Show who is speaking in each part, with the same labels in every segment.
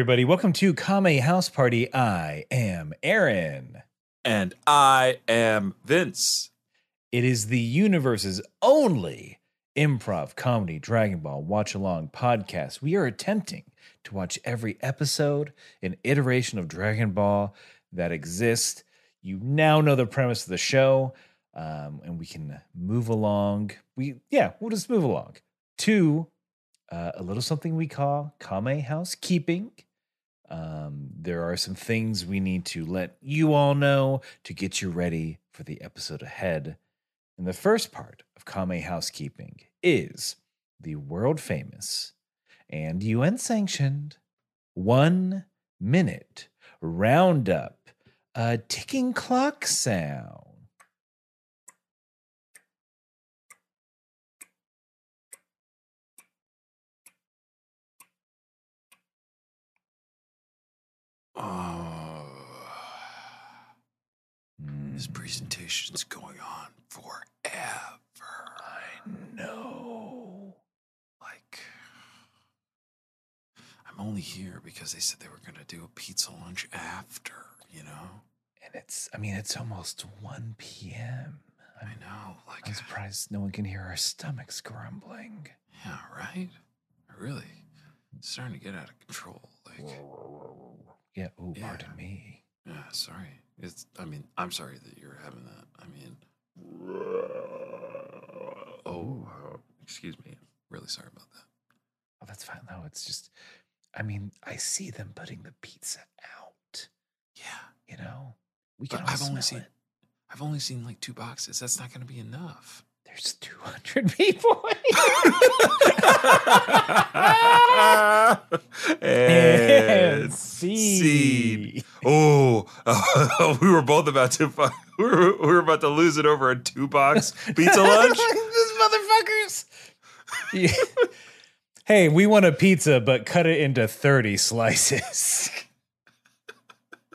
Speaker 1: Everybody. Welcome to Kame House Party. I am Aaron.
Speaker 2: And I am Vince.
Speaker 1: It is the universe's only improv comedy Dragon Ball watch along podcast. We are attempting to watch every episode and iteration of Dragon Ball that exists. You now know the premise of the show, um, and we can move along. We, yeah, we'll just move along to uh, a little something we call Kame housekeeping. Um, there are some things we need to let you all know to get you ready for the episode ahead. And the first part of Kame housekeeping is the world famous and UN sanctioned one minute roundup, a ticking clock sound.
Speaker 2: Oh, this
Speaker 1: Mm,
Speaker 2: presentation's going on forever.
Speaker 1: I know.
Speaker 2: Like, I'm only here because they said they were going to do a pizza lunch after, you know?
Speaker 1: And it's, I mean, it's almost 1 p.m.
Speaker 2: I
Speaker 1: I'm,
Speaker 2: know. Like,
Speaker 1: I'm surprised no one can hear our stomachs grumbling.
Speaker 2: yeah, right? Really? It's starting to get out of control. Like,
Speaker 1: Yeah, oh,
Speaker 2: Yeah.
Speaker 1: pardon me.
Speaker 2: yeah, sorry. It's, I mean, I'm sorry that you're having that. I mean, oh, excuse me. Really sorry about that.
Speaker 1: Oh, that's fine. No, it's just, I mean, I see them putting the pizza out,
Speaker 2: Yeah.
Speaker 1: you know? We
Speaker 2: But
Speaker 1: can all
Speaker 2: I've only seen-
Speaker 1: it.
Speaker 2: I've only seen like two boxes. That's not going to be enough.
Speaker 1: There's 200 people.
Speaker 2: and
Speaker 1: see.
Speaker 2: Oh, we were both about to we were, we were about to lose it over a two box pizza lunch.
Speaker 1: These motherfuckers. Hey, we want a pizza, but cut it into 30 slices.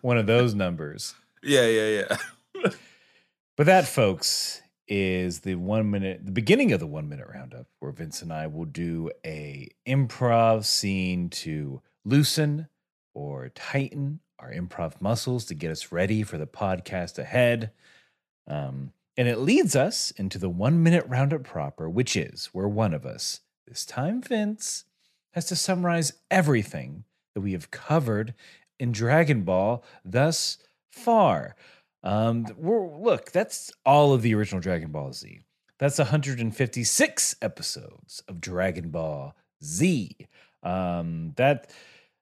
Speaker 1: One of those numbers.
Speaker 2: yeah, yeah, yeah.
Speaker 1: But that, folks, is the one minute, the beginning of the one minute roundup, where Vince and I will do a improv scene to loosen or tighten our improv muscles to get us ready for the podcast ahead. Um, and it leads us into the one minute roundup proper, which is where one of us, this time Vince, has to summarize everything that we have covered in Dragon Ball thus far. Um, look, that's all of the original Dragon Ball Z. That's 156 episodes of Dragon Ball Z. Um, that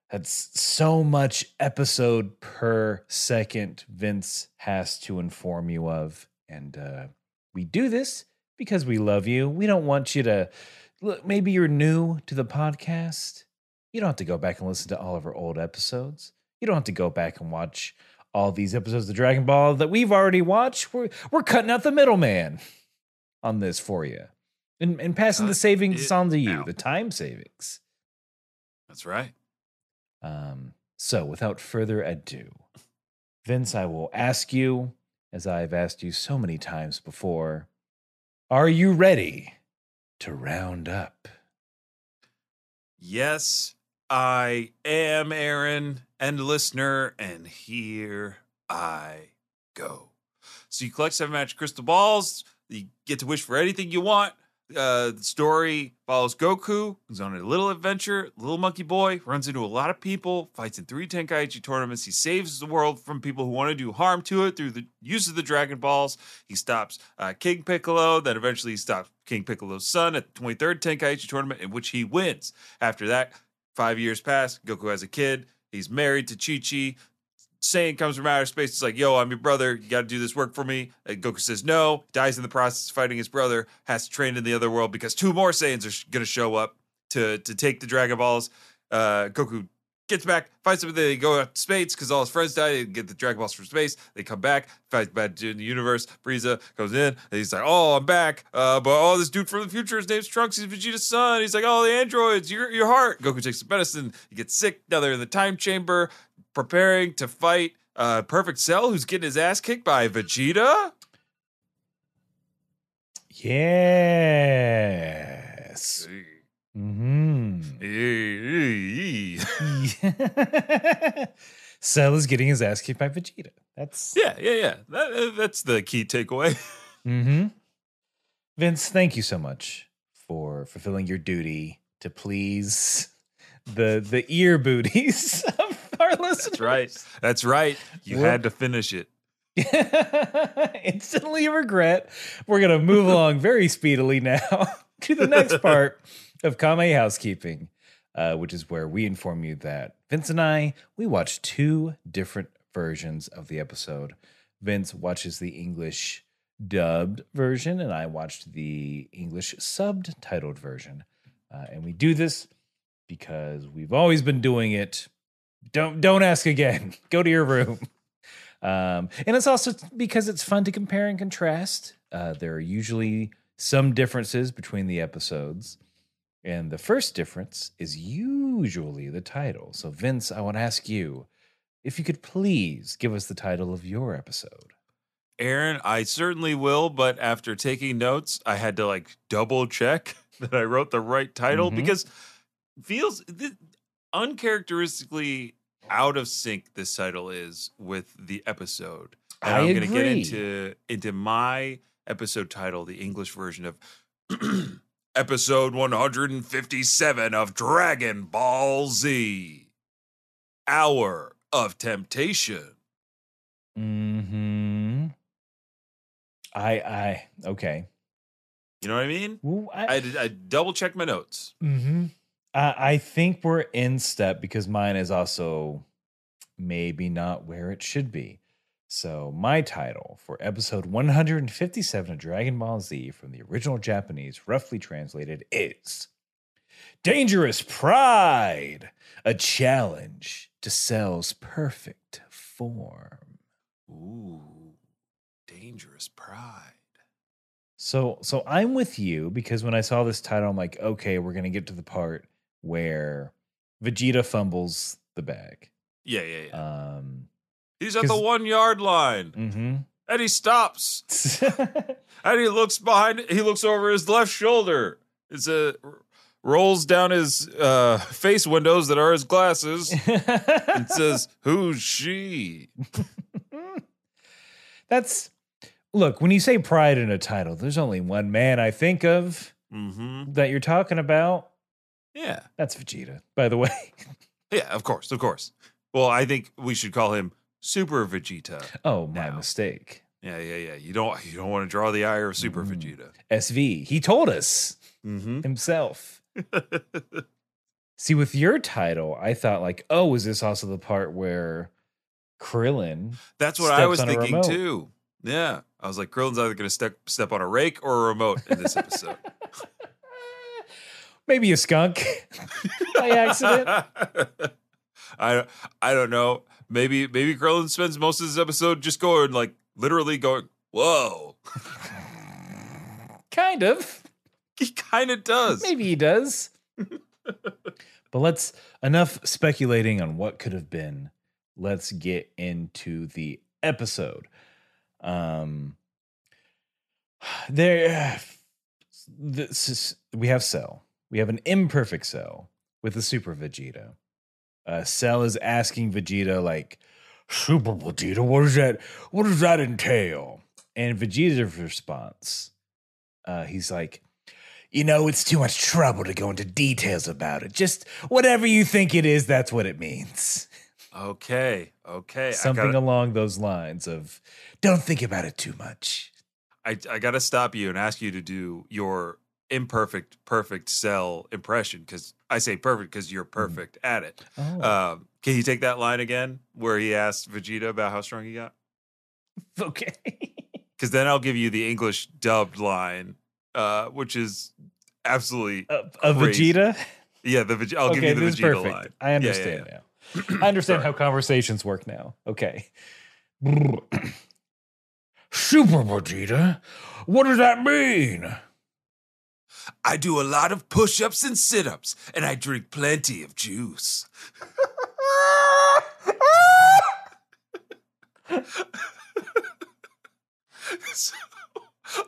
Speaker 1: that's so much episode per second Vince has to inform you of, and uh, we do this because we love you. We don't want you to look. Maybe you're new to the podcast. You don't have to go back and listen to all of our old episodes. You don't have to go back and watch all these episodes of Dragon Ball that we've already watched. We're we're cutting out the middleman on this for you, and and passing the savings on to you,
Speaker 2: out.
Speaker 1: the time savings.
Speaker 2: That's right.
Speaker 1: Um, so without further ado, Vince, I will ask you, as I've asked you so many times before, are you ready to round up?
Speaker 2: Yes, I am Aaron and listener, and here I go. So you collect seven magic crystal balls. You get to wish for anything you want. Uh, the story follows Goku, who's on a little adventure. Little monkey boy runs into a lot of people, fights in three Tenkaichi tournaments. He saves the world from people who want to do harm to it through the use of the Dragon Balls. He stops uh, King Piccolo, then eventually he stops King Piccolo's son at the 23rd Tenkaichi tournament, in which he wins. After that, five years pass. Goku has a kid. He's married to Chi Chi. Saiyan comes from outer space. It's like, yo, I'm your brother. You got to do this work for me. And Goku says no. Dies in the process of fighting his brother. Has to train in the other world because two more Saiyans are going to show up to to take the Dragon Balls. Uh, Goku gets back, fights them. They go out to space because all his friends die. They get the Dragon Balls from space. They come back, fight back in the universe. Frieza goes in, and he's like, "Oh, I'm back." Uh, but oh, this dude from the future, his name's Trunks. He's Vegeta's son. He's like, "Oh, the androids, your your heart." Goku takes the medicine. He gets sick. Now they're in the time chamber, preparing to fight uh, Perfect Cell, who's getting his ass kicked by Vegeta.
Speaker 1: Yes. Hmm.
Speaker 2: yeah,
Speaker 1: Cell is getting his ass kicked by Vegeta. That's
Speaker 2: yeah, yeah. That, uh, that's the key takeaway.
Speaker 1: Mm-hmm. Vince, thank you so much for fulfilling your duty to please the the ear booties of our listeners.
Speaker 2: That's right. That's right. You
Speaker 1: Whoop.
Speaker 2: had to finish it.
Speaker 1: Instantly regret. We're gonna move along very speedily now to the next part of Kame Housekeeping, uh, which is where we inform you that Vince and I we watched two different versions of the episode. Vince watches the English dubbed version, and I watched the English subtitled version. Uh, and we do this because we've always been doing it. Don't don't ask again. Go to your room. Um, and it's also because it's fun to compare and contrast. Uh, there are usually some differences between the episodes. And the first difference is usually the title. So, Vince, I want to ask you if you could please give us the title of your episode.
Speaker 2: Aaron, I certainly will, but after taking notes, I had to like double check that I wrote the right title
Speaker 1: Mhm.
Speaker 2: because feels th- uncharacteristically out of sync this title is with the episode. And
Speaker 1: I
Speaker 2: am gonna get into into my episode title, the English version of episode 157 of Dragon Ball Z. Hour of Temptation.
Speaker 1: Hmm. I. I. Okay.
Speaker 2: You know what I mean? I, did- I double check my notes.
Speaker 1: Mm-hmm. I, I think we're in step because mine is also maybe not where it should be. So, my title for episode 157 of Dragon Ball Z from the original Japanese, roughly translated, is Dangerous Pride, a challenge to Cell's perfect form.
Speaker 2: Ooh, dangerous pride.
Speaker 1: So so I'm with you because when I saw this title, I'm like, okay, we're gonna get to the part where Vegeta fumbles the bag.
Speaker 2: Yeah, yeah, yeah.
Speaker 1: Um
Speaker 2: He's at the one yard line
Speaker 1: mhm.
Speaker 2: and he stops and he looks behind. He looks over his left shoulder. It's a rolls down his uh, face windows that are his glasses and says, "Who's she?"
Speaker 1: That's look, when you say pride in a title, there's only one man I think of
Speaker 2: Mm-hmm.
Speaker 1: that you're talking about.
Speaker 2: Yeah,
Speaker 1: That's Vegeta, by the way.
Speaker 2: yeah. Of course, of course. Well, I think we should call him Super Vegeta.
Speaker 1: Oh, my
Speaker 2: Now.
Speaker 1: mistake.
Speaker 2: Yeah, yeah, yeah. You don't you don't want to draw the ire of Super
Speaker 1: Mm.
Speaker 2: Vegeta.
Speaker 1: SV. He told us
Speaker 2: Mm-hmm.
Speaker 1: himself. See, with your title, I thought like, oh, is this also the part where Krillin?
Speaker 2: That's what I was thinking too. Yeah, I was like, Krillin's either going to step step on a rake or a remote in this episode
Speaker 1: Maybe a skunk by accident.
Speaker 2: I I don't know. Maybe maybe Krillin spends most of this episode just going like literally going, "Whoa."
Speaker 1: kind of.
Speaker 2: He kind of does.
Speaker 1: Maybe he does. but let's enough speculating on what could have been. Let's get into the episode. Um there this is, we have Cell. We have an imperfect Cell with a super Vegeta. Uh Cell is asking Vegeta like Super Vegeta, what does that what does that entail? And Vegeta's response, uh, he's like, you know, it's too much trouble to go into details about it. Just whatever you think it is, that's what it means.
Speaker 2: Okay, okay.
Speaker 1: Something
Speaker 2: gotta,
Speaker 1: along those lines of don't think about it too much.
Speaker 2: I, I got to stop you and ask you to do your imperfect, perfect cell impression because I say perfect because you're perfect at it.
Speaker 1: Oh,
Speaker 2: Um, can you take that line again where he asked Vegeta about how strong he got?
Speaker 1: okay.
Speaker 2: Because then I'll give you the English dubbed line, uh, which is absolutely
Speaker 1: a, a. Vegeta?
Speaker 2: yeah. The I'll
Speaker 1: okay,
Speaker 2: give you the Vegeta
Speaker 1: perfect.
Speaker 2: line.
Speaker 1: I
Speaker 2: yeah,
Speaker 1: understand
Speaker 2: yeah.
Speaker 1: now. I understand how conversations work now. Okay. Super Vegeta? What does that mean?
Speaker 2: I do a lot of push-ups and sit-ups, and I drink plenty of juice. So,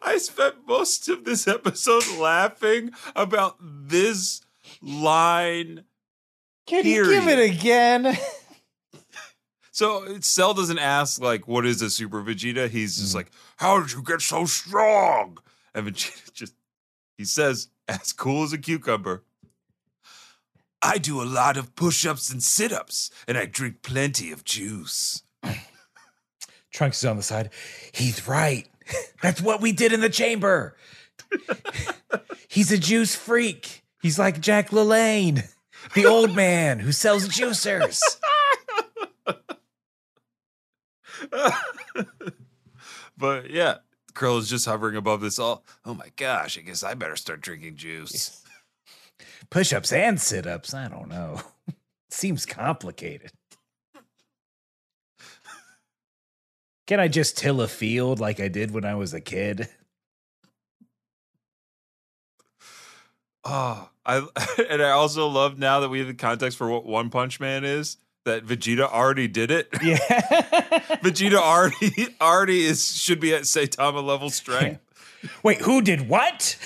Speaker 2: I spent most of this episode laughing about this line.
Speaker 1: Can you give it again?
Speaker 2: So Cell doesn't ask like, "What is a Super Vegeta?" He's just
Speaker 1: Mhm.
Speaker 2: like, "How did you get so strong?" And Vegeta just he says, "As cool as a cucumber." I do a lot of push-ups and sit-ups, and I drink plenty of juice.
Speaker 1: Trunks is on the side. He's right. That's what we did in the chamber. He's a juice freak. He's like Jack LaLanne, the old man who sells juicers.
Speaker 2: but yeah, Krill is just hovering above this all. Oh my gosh, I guess I better start drinking juice.
Speaker 1: Push ups and sit ups. I don't know. Seems complicated. Can I just till a field like I did when I was a kid?
Speaker 2: Oh, I and I also love now that we have the context for what One Punch Man is that Vegeta already did it.
Speaker 1: Yeah.
Speaker 2: Vegeta already already is should be at Saitama level strength.
Speaker 1: Wait, who did what?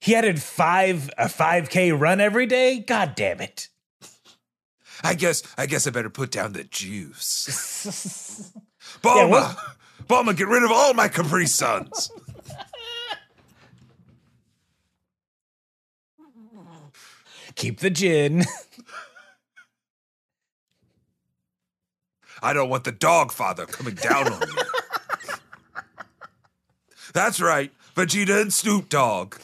Speaker 1: He added five a five k run every day. God damn it!
Speaker 2: I guess I guess I better put down the juice.
Speaker 1: Yeah,
Speaker 2: Bulma,
Speaker 1: what-
Speaker 2: Bulma, get rid of all my Capri Suns.
Speaker 1: Keep the gin.
Speaker 2: I don't want the dog father coming down on me. That's right, Vegeta and Snoop Dogg.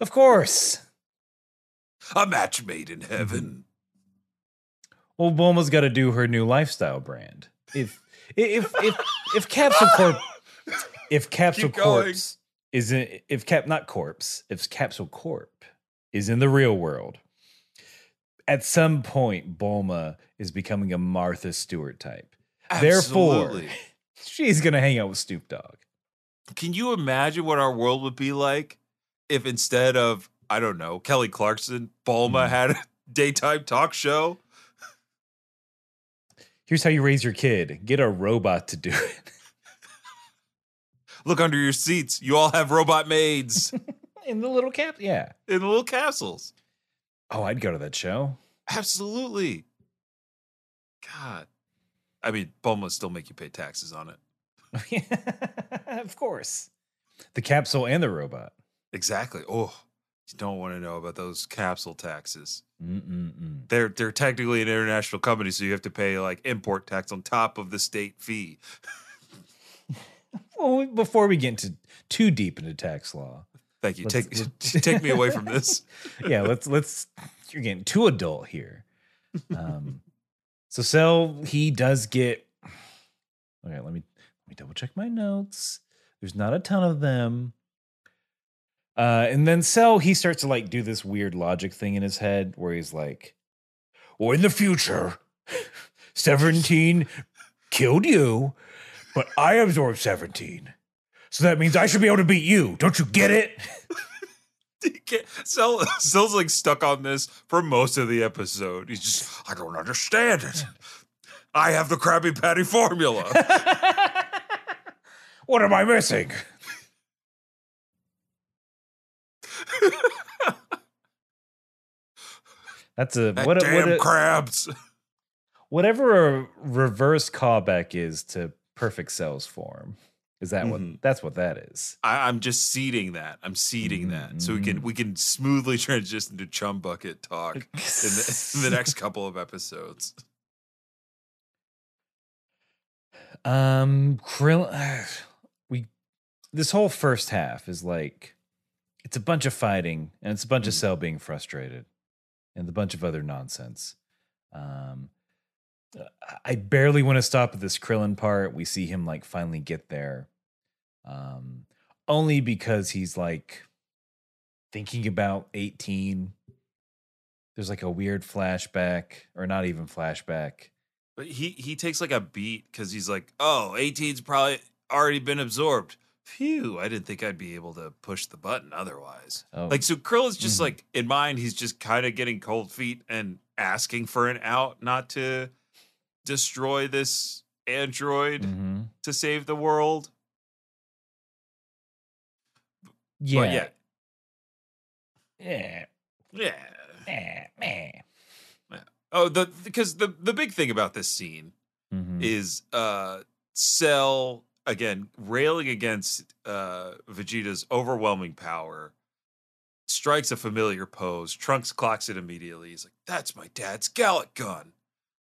Speaker 1: Of course.
Speaker 2: A match made in heaven.
Speaker 1: Well, Bulma's got to do her new lifestyle brand. If if if if Capsule Corp if Capsule. Corpse is in if Cap not Corpse if Capsule Corp is in the real world, at some point Bulma is becoming a Martha Stewart type. Therefore, she's gonna hang out with Snoop Dogg.
Speaker 2: Can you imagine what our world would be like if instead of, I don't know, Kelly Clarkson, Bulma
Speaker 1: Mhm.
Speaker 2: had a daytime talk show?
Speaker 1: Here's how you raise your kid: get a robot to do it.
Speaker 2: Look under your seats. You all have robot maids
Speaker 1: in the little cap. Yeah.
Speaker 2: in the little capsules.
Speaker 1: Oh, I'd go to that show.
Speaker 2: Absolutely. God. I mean, would still make you pay taxes on it.
Speaker 1: of course. The capsule and the robot.
Speaker 2: Exactly. Oh, you don't want to know about those capsule taxes.
Speaker 1: Mm-mm-mm.
Speaker 2: They're they're technically an international company, so you have to pay like import tax on top of the state fee.
Speaker 1: Well, before we get into too deep into tax law,
Speaker 2: Thank you.
Speaker 1: Let's-
Speaker 2: Take
Speaker 1: let's-
Speaker 2: take me away from this.
Speaker 1: yeah, let's let's. You're getting too adult here. Um, so Cell he does get. Okay, let me let me double check my notes. There's not a ton of them. Uh, and then Cell he starts to like do this weird logic thing in his head where he's like, "Well, in the future, seventeen killed you, but I absorbed seventeen, so that means I should be able to beat you. Don't you get it?"
Speaker 2: He can't- Cell, Cell's like stuck on this for most of the episode. He's just, I don't understand it. I have the Krabby Patty formula.
Speaker 1: what am I missing? That's a
Speaker 2: That
Speaker 1: what, a-
Speaker 2: damn
Speaker 1: what a-
Speaker 2: crabs.
Speaker 1: whatever a reverse callback is to perfect cells form. Is that
Speaker 2: Mhm.
Speaker 1: what that's what that is?
Speaker 2: I, I'm just seeding that. I'm seeding that so we can we can smoothly transition to chum bucket talk in the, in the next couple of episodes.
Speaker 1: Um, Krill, we this whole first half is like it's a bunch of fighting and it's a bunch of
Speaker 2: Mhm.
Speaker 1: Cell being frustrated and a bunch of other nonsense. Um, I barely want to stop at this Krillin part. We see him like finally get there, um, only because he's like thinking about eighteen. There's like a weird flashback, or not even flashback.
Speaker 2: But he he takes like a beat because he's like, oh, 18's probably already been absorbed. Phew, I didn't think I'd be able to push the button otherwise.
Speaker 1: Oh,
Speaker 2: Like so Krill is just
Speaker 1: Mhm.
Speaker 2: like in mind, he's just kind of getting cold feet and asking for an out, not to destroy this android
Speaker 1: mhm.
Speaker 2: to save the world.
Speaker 1: Yeah,
Speaker 2: But yeah,
Speaker 1: Yeah.
Speaker 2: Yeah.
Speaker 1: Meh, meh.
Speaker 2: Oh, the because the the big thing about this scene
Speaker 1: Mhm.
Speaker 2: is uh Cell again railing against uh Vegeta's overwhelming power. Strikes a familiar pose. Trunks clocks it immediately. He's like, "That's my dad's Galick gun."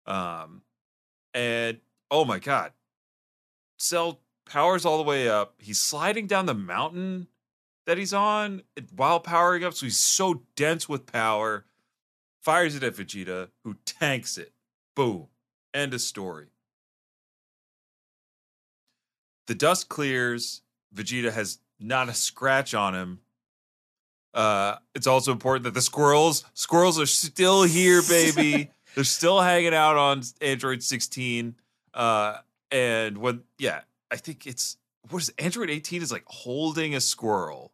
Speaker 2: Um, and oh my god, Cell powers all the way up. He's sliding down the mountain that he's on while powering up. So he's so dense with power. Fires it at Vegeta, who tanks it. Boom. End of story. The dust clears. Vegeta has not a scratch on him. Uh, it's also important that the squirrels, squirrels are still here, baby. They're still hanging out on Android 16. Uh, and when, yeah, I think it's what is it? Android 18 is like holding a squirrel.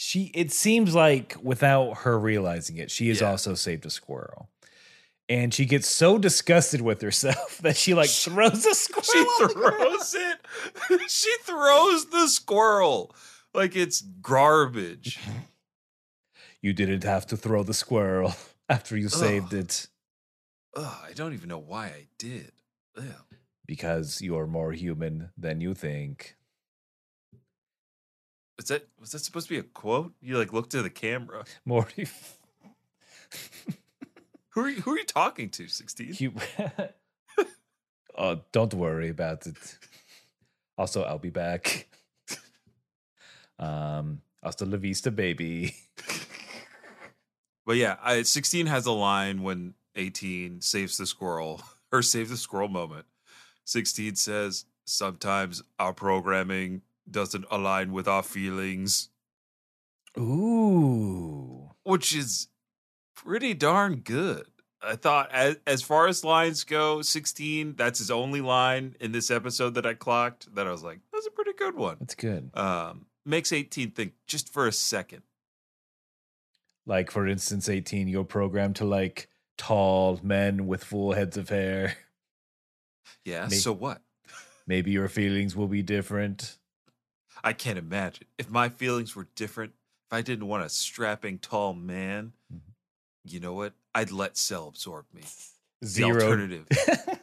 Speaker 1: She it seems like without her realizing it, she has
Speaker 2: Yeah.
Speaker 1: also saved a squirrel. And she gets so disgusted with herself that she like throws a squirrel.
Speaker 2: She throws it. she throws the squirrel like it's garbage.
Speaker 1: You didn't have to throw the squirrel after you saved it
Speaker 2: Ugh, I don't even know why I did.
Speaker 1: Because you're more human than you think.
Speaker 2: Is that was that supposed to be a quote? You like looked to the camera.
Speaker 1: Morty.
Speaker 2: Who are you, who are you talking to? Sixteen.
Speaker 1: you Oh, don't worry about it. Also, I'll be back. Um, hasta la vista, baby.
Speaker 2: But yeah, I, sixteen has a line when eighteen saves the squirrel. or save the squirrel moment. Sixteen says, "Sometimes our programming doesn't align with our feelings."
Speaker 1: Ooh.
Speaker 2: which is pretty darn good. I thought, as, as far as lines go, 16, that's his only line in this episode that I clocked. That I was like, that's a pretty good one.
Speaker 1: That's good.
Speaker 2: Um, makes 18 think just for a second.
Speaker 1: Like, for instance, 18, you're programmed to like tall men with full heads of hair.
Speaker 2: Yeah,
Speaker 1: Me-
Speaker 2: so what?
Speaker 1: Maybe your feelings will be different.
Speaker 2: I can't imagine. If my feelings were different, if I didn't want a strapping tall man,
Speaker 1: Mhm.
Speaker 2: you know what? I'd let Cell absorb me. The
Speaker 1: Zero.
Speaker 2: alternative.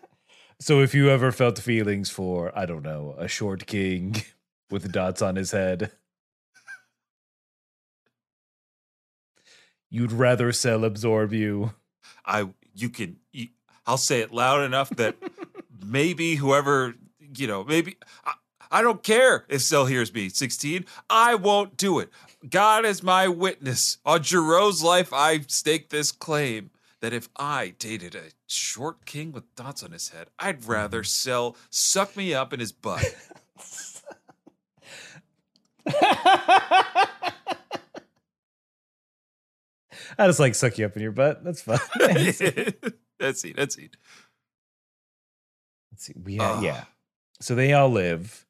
Speaker 1: so, if you ever felt feelings for, I don't know, a short king with dots on his head, you'd rather Cell absorb you.
Speaker 2: I you can you, I'll say it loud enough that maybe whoever you know maybe I, I don't care if Cell hears me 16 I won't do it God is my witness on Giroux's life I stake this claim that if I dated a short king with dots on his head I'd rather Cell suck me up in his butt
Speaker 1: I just like suck you up in your butt. That's fun. Let's
Speaker 2: that's it that's it
Speaker 1: see. We ha-
Speaker 2: Ugh.
Speaker 1: yeah. So they all live.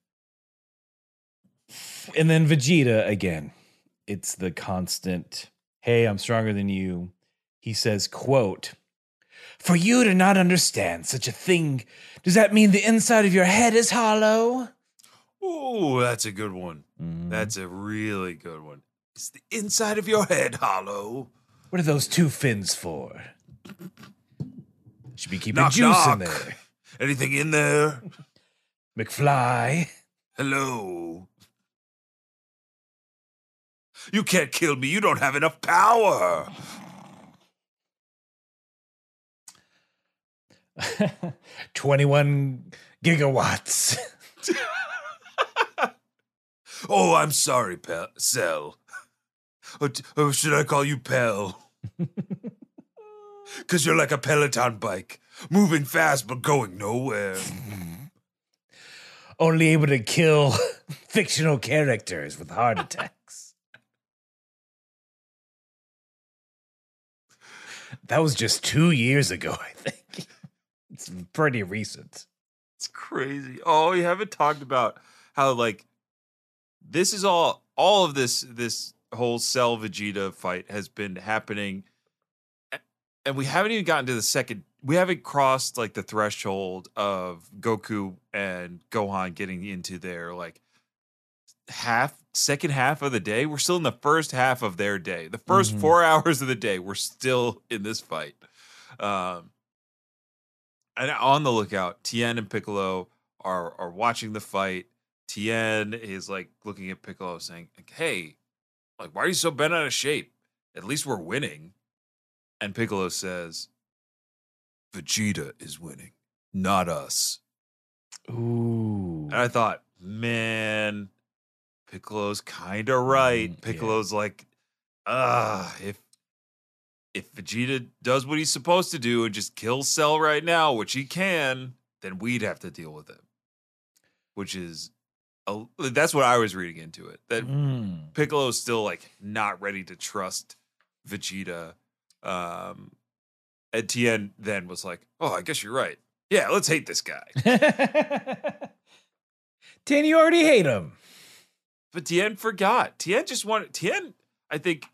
Speaker 1: And then Vegeta again. It's the constant, hey, I'm stronger than you. He says, quote, For you to not understand such a thing, does that mean the inside of your head is hollow?
Speaker 2: oh that's a good one
Speaker 1: Mm.
Speaker 2: that's a really good one it's the inside of your head hollow
Speaker 1: what are those two fins for? Should be keeping
Speaker 2: Knock,
Speaker 1: juice in there.
Speaker 2: Anything in there?
Speaker 1: McFly.
Speaker 2: Hello. You can't kill me. You don't have enough power.
Speaker 1: 21 gigawatts.
Speaker 2: Oh, I'm sorry, Pel- Cell. Or, t- or should I call you Pell? Because you're like a Peloton bike, moving fast but going nowhere.
Speaker 1: Only able to kill fictional characters with heart attacks. That was just two years ago, I think. It's pretty recent.
Speaker 2: It's crazy. Oh, we haven't talked about how like this is all all of this this whole Cell Vegeta fight has been happening and we haven't even gotten to the second we haven't crossed like the threshold of Goku and Gohan getting into their like half, second half of the day. We're still in the first half of their day. The 1st
Speaker 1: Mhm.
Speaker 2: four hours of the day, we're still in this fight. Um, and on the lookout, Tien and Piccolo are are watching the fight. Tien is like looking at Piccolo, saying, "Hey, like, why are you so bent out of shape? At least we're winning." And Piccolo says, "Vegeta is winning, not us."
Speaker 1: Ooh.
Speaker 2: And I thought, man, Piccolo's kind of right.
Speaker 1: Mm, yeah.
Speaker 2: Piccolo's like, ah, if if Vegeta does what he's supposed to do and just kills Cell right now, which he can, then we'd have to deal with it. Which is, a, that's what I was reading into it. That
Speaker 1: Mm.
Speaker 2: Piccolo's still like not ready to trust Vegeta. Um, and Tien then was like, "Oh, I guess you're right. Yeah, let's hate this guy."
Speaker 1: Tien, you already hate him.
Speaker 2: But Tien forgot. Tien just wanted Tien, I think,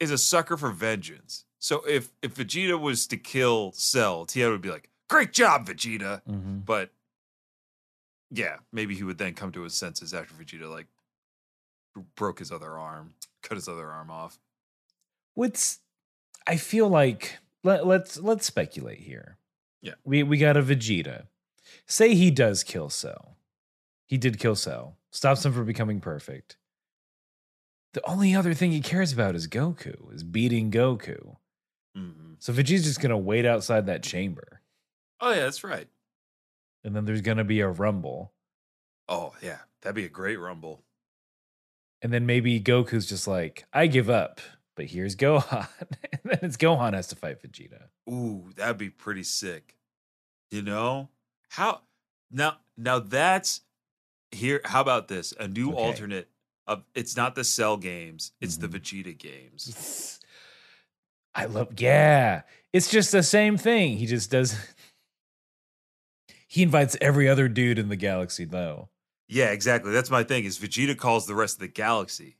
Speaker 2: is a sucker for vengeance. So if if Vegeta was to kill Cell, Tien would be like, "Great job, Vegeta."
Speaker 1: Mm-hmm.
Speaker 2: But yeah, maybe he would then come to his senses after Vegeta like broke his other arm, cut his other arm off.
Speaker 1: What's I feel like let, let's let's speculate here.
Speaker 2: Yeah.
Speaker 1: We we got a Vegeta. Say he does kill Cell. He did kill Cell. Stops him from becoming perfect. The only other thing he cares about is Goku, is beating Goku.
Speaker 2: Mhm.
Speaker 1: So Vegeta's just gonna wait outside that chamber.
Speaker 2: Oh yeah, that's right.
Speaker 1: And then there's gonna be a rumble.
Speaker 2: Oh yeah, that'd be a great rumble.
Speaker 1: And then maybe Goku's just like, I give up. But here's Gohan. and then it's Gohan has to fight Vegeta.
Speaker 2: Ooh, that'd be pretty sick. You know how now? Now that's here. How about this? A new
Speaker 1: Okay.
Speaker 2: alternate of it's not the Cell games; it's
Speaker 1: Mhm.
Speaker 2: the Vegeta games.
Speaker 1: I love, yeah. It's just the same thing. He just does. He invites every other dude in the galaxy, though.
Speaker 2: Yeah, exactly. That's my thing. Is Vegeta calls the rest of the galaxy?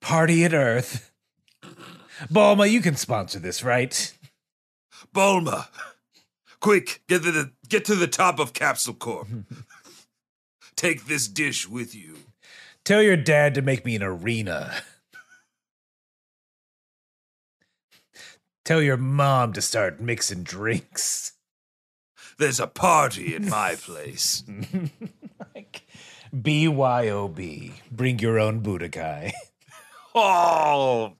Speaker 1: Party at Earth. Bulma, you can sponsor this, right?
Speaker 2: Bulma, quick, get to the get to the top of Capsule Corp. Take this dish with you.
Speaker 1: Tell your dad to make me an arena. Tell your mom to start mixing drinks.
Speaker 2: There's a party at my place.
Speaker 1: like, BYOB. Bring your own Budokai.
Speaker 2: Oh,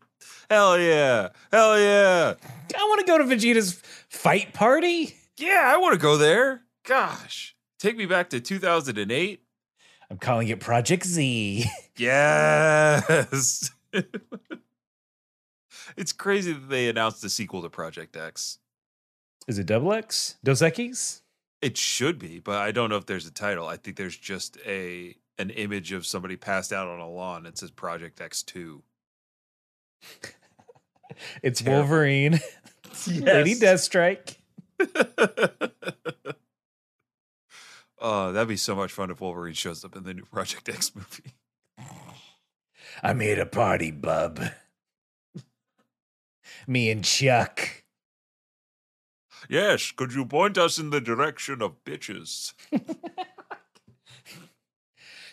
Speaker 2: hell yeah, hell yeah.
Speaker 1: I want to go to Vegeta's fight party.
Speaker 2: Yeah, I want to go there. Gosh, take me back to 2008.
Speaker 1: I'm calling it Project Z.
Speaker 2: Yes. it's crazy that they announced the sequel to Project X.
Speaker 1: Is it Double X? Dos Equis?
Speaker 2: It should be, but I don't know if there's a title. I think there's just a an image of somebody passed out on a lawn. It says Project X2.
Speaker 1: It's
Speaker 2: Terrible.
Speaker 1: Wolverine, Lady Deathstrike.
Speaker 2: Oh, that'd be so much fun if Wolverine shows up in the new Project X movie.
Speaker 1: I made a party, bub. Me and Chuck.
Speaker 2: Yes, could you point us in the direction of bitches?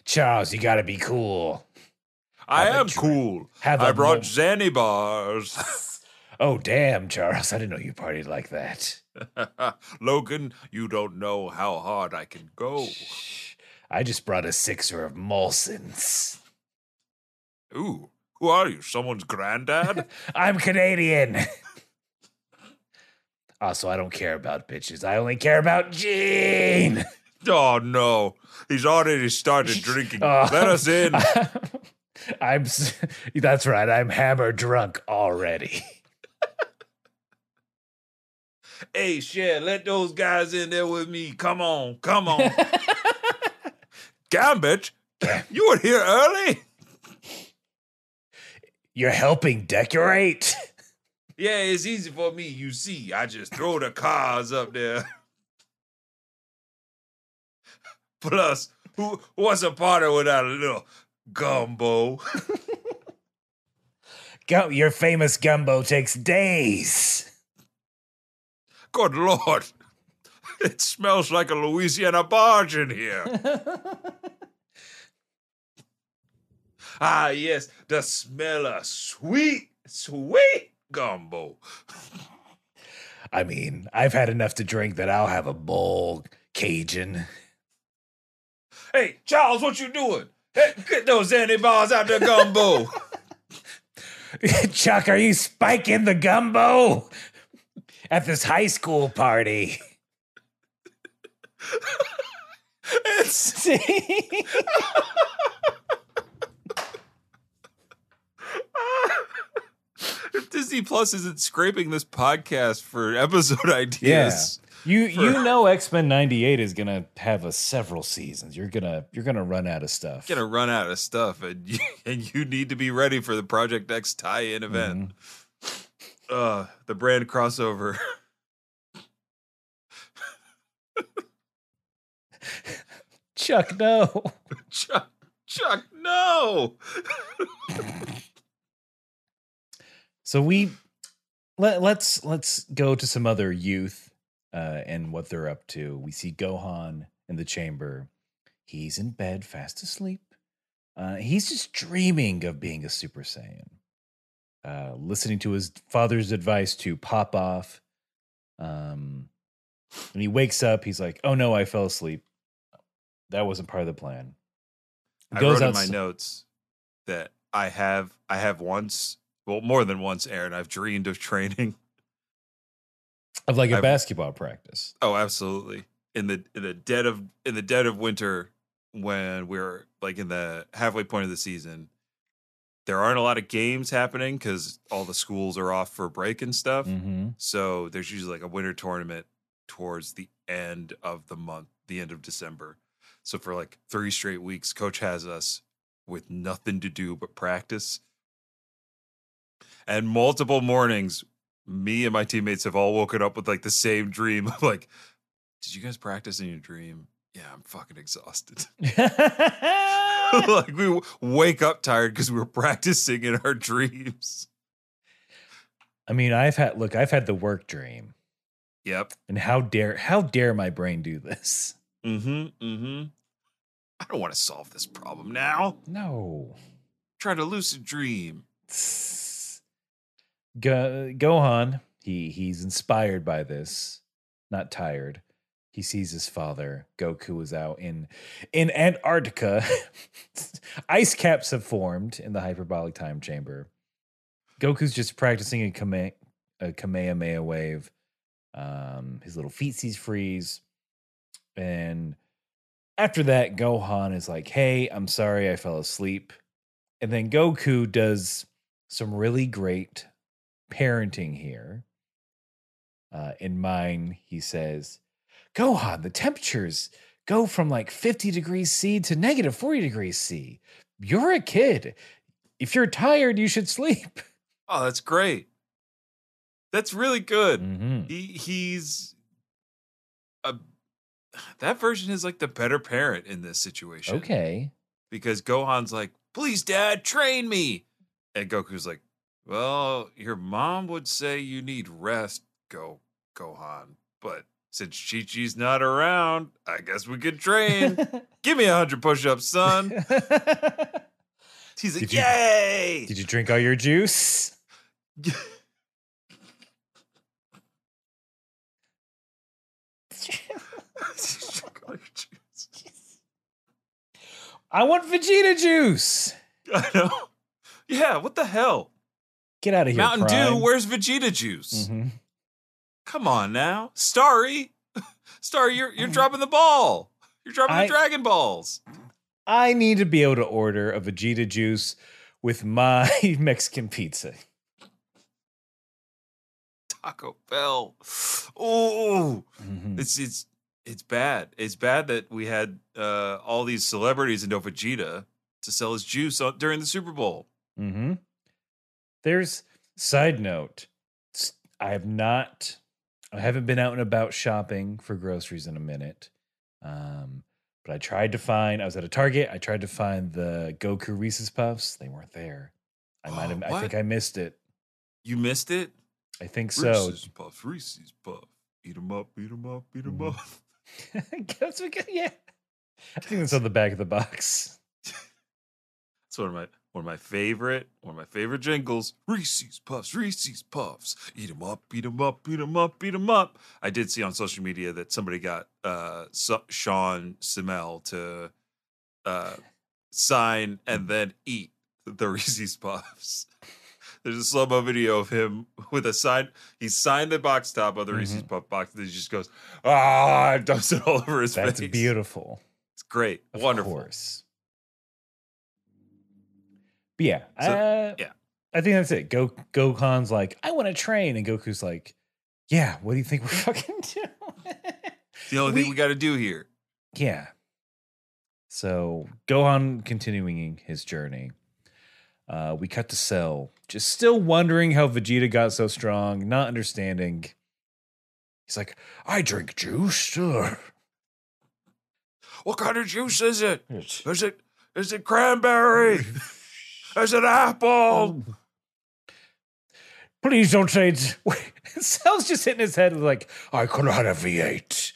Speaker 1: Charles, you gotta be cool.
Speaker 2: I
Speaker 1: Have
Speaker 2: am cool.
Speaker 1: Have
Speaker 2: I brought
Speaker 1: mo-
Speaker 2: Xanny bars.
Speaker 1: Oh, damn, Charles. I didn't know you partied like that.
Speaker 2: Logan, you don't know how hard I can go.
Speaker 1: Shh. I just brought a sixer of Molson's.
Speaker 2: Ooh, who are you? Someone's granddad?
Speaker 1: I'm Canadian. also, I don't care about bitches. I only care about Jean.
Speaker 2: oh no, he's already started drinking.
Speaker 1: Oh.
Speaker 2: Let us in.
Speaker 1: I'm. That's right. I'm hammer drunk already.
Speaker 2: Hey, shit, let those guys in there with me. Come on, come on. Gambit, you were here early?
Speaker 1: You're helping decorate.
Speaker 2: Yeah, it's easy for me. You see, I just throw the cars up there. Plus, who what's a party without a little gumbo?
Speaker 1: Go, your famous gumbo takes days.
Speaker 2: Good lord. It smells like a Louisiana barge in here. Ah, yes, the smell of sweet, sweet gumbo.
Speaker 1: I mean, I've had enough to drink that I'll have a bowl Cajun.
Speaker 2: Hey, Charles, what you doing? Hey, get those Annie bars out the gumbo.
Speaker 1: Chuck, are you spiking the gumbo at this high school party?
Speaker 2: it's if Disney Plus isn't scraping this podcast for episode ideas.
Speaker 1: You you know X Men '98 is gonna have a several seasons. You're gonna you're gonna run out of stuff.
Speaker 2: Gonna run out of stuff, and you, and you need to be ready for the Project X tie-in event. Mm-hmm. Uh, the brand crossover.
Speaker 1: Chuck, no.
Speaker 2: Chuck, Chuck, no.
Speaker 1: so we let let's let's go to some other youth uh, and what they're up to. We see Gohan in the chamber. He's in bed, fast asleep. Uh, he's just dreaming of being a Super Saiyan, uh, listening to his father's advice to pop off. Um, and he wakes up. He's like, "Oh no, I fell asleep. That wasn't part of the plan."
Speaker 2: I wrote in my notes that I have I have once, well, more than once, Aaron. I've dreamed of training
Speaker 1: of like a I've, basketball practice.
Speaker 2: Oh, absolutely. In the in the dead of in the dead of winter, when we're like in the halfway point of the season, there aren't a lot of games happening because all the schools are off for break and stuff.
Speaker 1: Mm-hmm.
Speaker 2: So there's usually like a winter tournament towards the end of the month, the end of December. So for like three straight weeks, coach has us with nothing to do but practice. And multiple mornings, me and my teammates have all woken up with like the same dream of like, did you guys practice in your dream? Yeah, I'm fucking exhausted. like we wake up tired because we were practicing in our dreams.
Speaker 1: I mean, I've had look, I've had the work dream.
Speaker 2: Yep.
Speaker 1: And how dare how dare my brain do this?
Speaker 2: Mm-hmm. Mm-hmm. I don't want to solve this problem now.
Speaker 1: No.
Speaker 2: Try to lucid dream.
Speaker 1: Go- Gohan, he he's inspired by this, not tired. He sees his father. Goku is out in in Antarctica. Ice caps have formed in the hyperbolic time chamber. Goku's just practicing a, Kame, a Kamehameha wave. Um, his little feetsies freeze. And after that, Gohan is like, hey, I'm sorry I fell asleep. And then Goku does some really great parenting here. Uh, in mine, he says, Gohan, the temperatures go from like 50 degrees C to negative 40 degrees C. You're a kid. If you're tired, you should sleep.
Speaker 2: Oh, that's great. That's really good.
Speaker 1: Mm-hmm.
Speaker 2: He he's a that version is like the better parent in this situation.
Speaker 1: Okay.
Speaker 2: Because Gohan's like, please, dad, train me. And Goku's like, well, your mom would say you need rest, Go Gohan. But since Chi Chi's not around, I guess we could train. Give me a hundred push-ups, son. He's like, did yay!
Speaker 1: You, did you drink all your juice? I want Vegeta juice.
Speaker 2: I know. Yeah, what the hell?
Speaker 1: Get out of here.
Speaker 2: Mountain
Speaker 1: Prime.
Speaker 2: Dew, where's Vegeta juice?
Speaker 1: Mm-hmm.
Speaker 2: Come on now. Starry. Starry, you're you're dropping the ball. You're dropping I, the Dragon Balls.
Speaker 1: I need to be able to order a Vegeta juice with my Mexican pizza.
Speaker 2: Taco Bell. Oh,
Speaker 1: mm-hmm.
Speaker 2: it's it's it's bad. It's bad that we had uh, all these celebrities in Vegeta to sell his juice during the Super Bowl.
Speaker 1: Mm-hmm. There's side note. I have not. I haven't been out and about shopping for groceries in a minute. Um, but I tried to find. I was at a Target. I tried to find the Goku Reese's Puffs. They weren't there. I might have. I think I missed it.
Speaker 2: You missed it.
Speaker 1: I think so.
Speaker 2: Reese's Puffs. Reese's Puff. Eat them up. Eat them up. Eat them mm. up.
Speaker 1: Guess we could, yeah. I think that's on the back of the box.
Speaker 2: That's one of my one of my favorite, one of my favorite jingles. Reese's Puffs, Reese's Puffs. Eat 'em up, eat 'em up, eat 'em up, eat 'em up. I did see on social media that somebody got uh, so- Sean Schemmel to uh, sign and then eat the Reese's Puffs. There's a slow mo video of him with a sign. He signed the box top of the Reese's Puff box. And he just goes, ah, dumps it all over his
Speaker 1: That's
Speaker 2: face.
Speaker 1: beautiful.
Speaker 2: It's great.
Speaker 1: Of
Speaker 2: Wonderful.
Speaker 1: course. But yeah,
Speaker 2: So,
Speaker 1: uh,
Speaker 2: yeah.
Speaker 1: I think that's it. Go Gohan's like, I want to train, and Goku's like, Yeah, what do you think we're fucking doing?
Speaker 2: The only thing
Speaker 1: We-
Speaker 2: we got to do here.
Speaker 1: yeah. So Gohan continuing his journey. Uh, we cut to Cell, just still wondering how Vegeta got so strong, not understanding. He's like, I drink juice. Ugh."
Speaker 2: What kind of juice is it?
Speaker 1: It's-
Speaker 2: Is it is it cranberry? is an apple?
Speaker 1: Please don't say it's. Cell's just hitting his head like, I could have had a V8.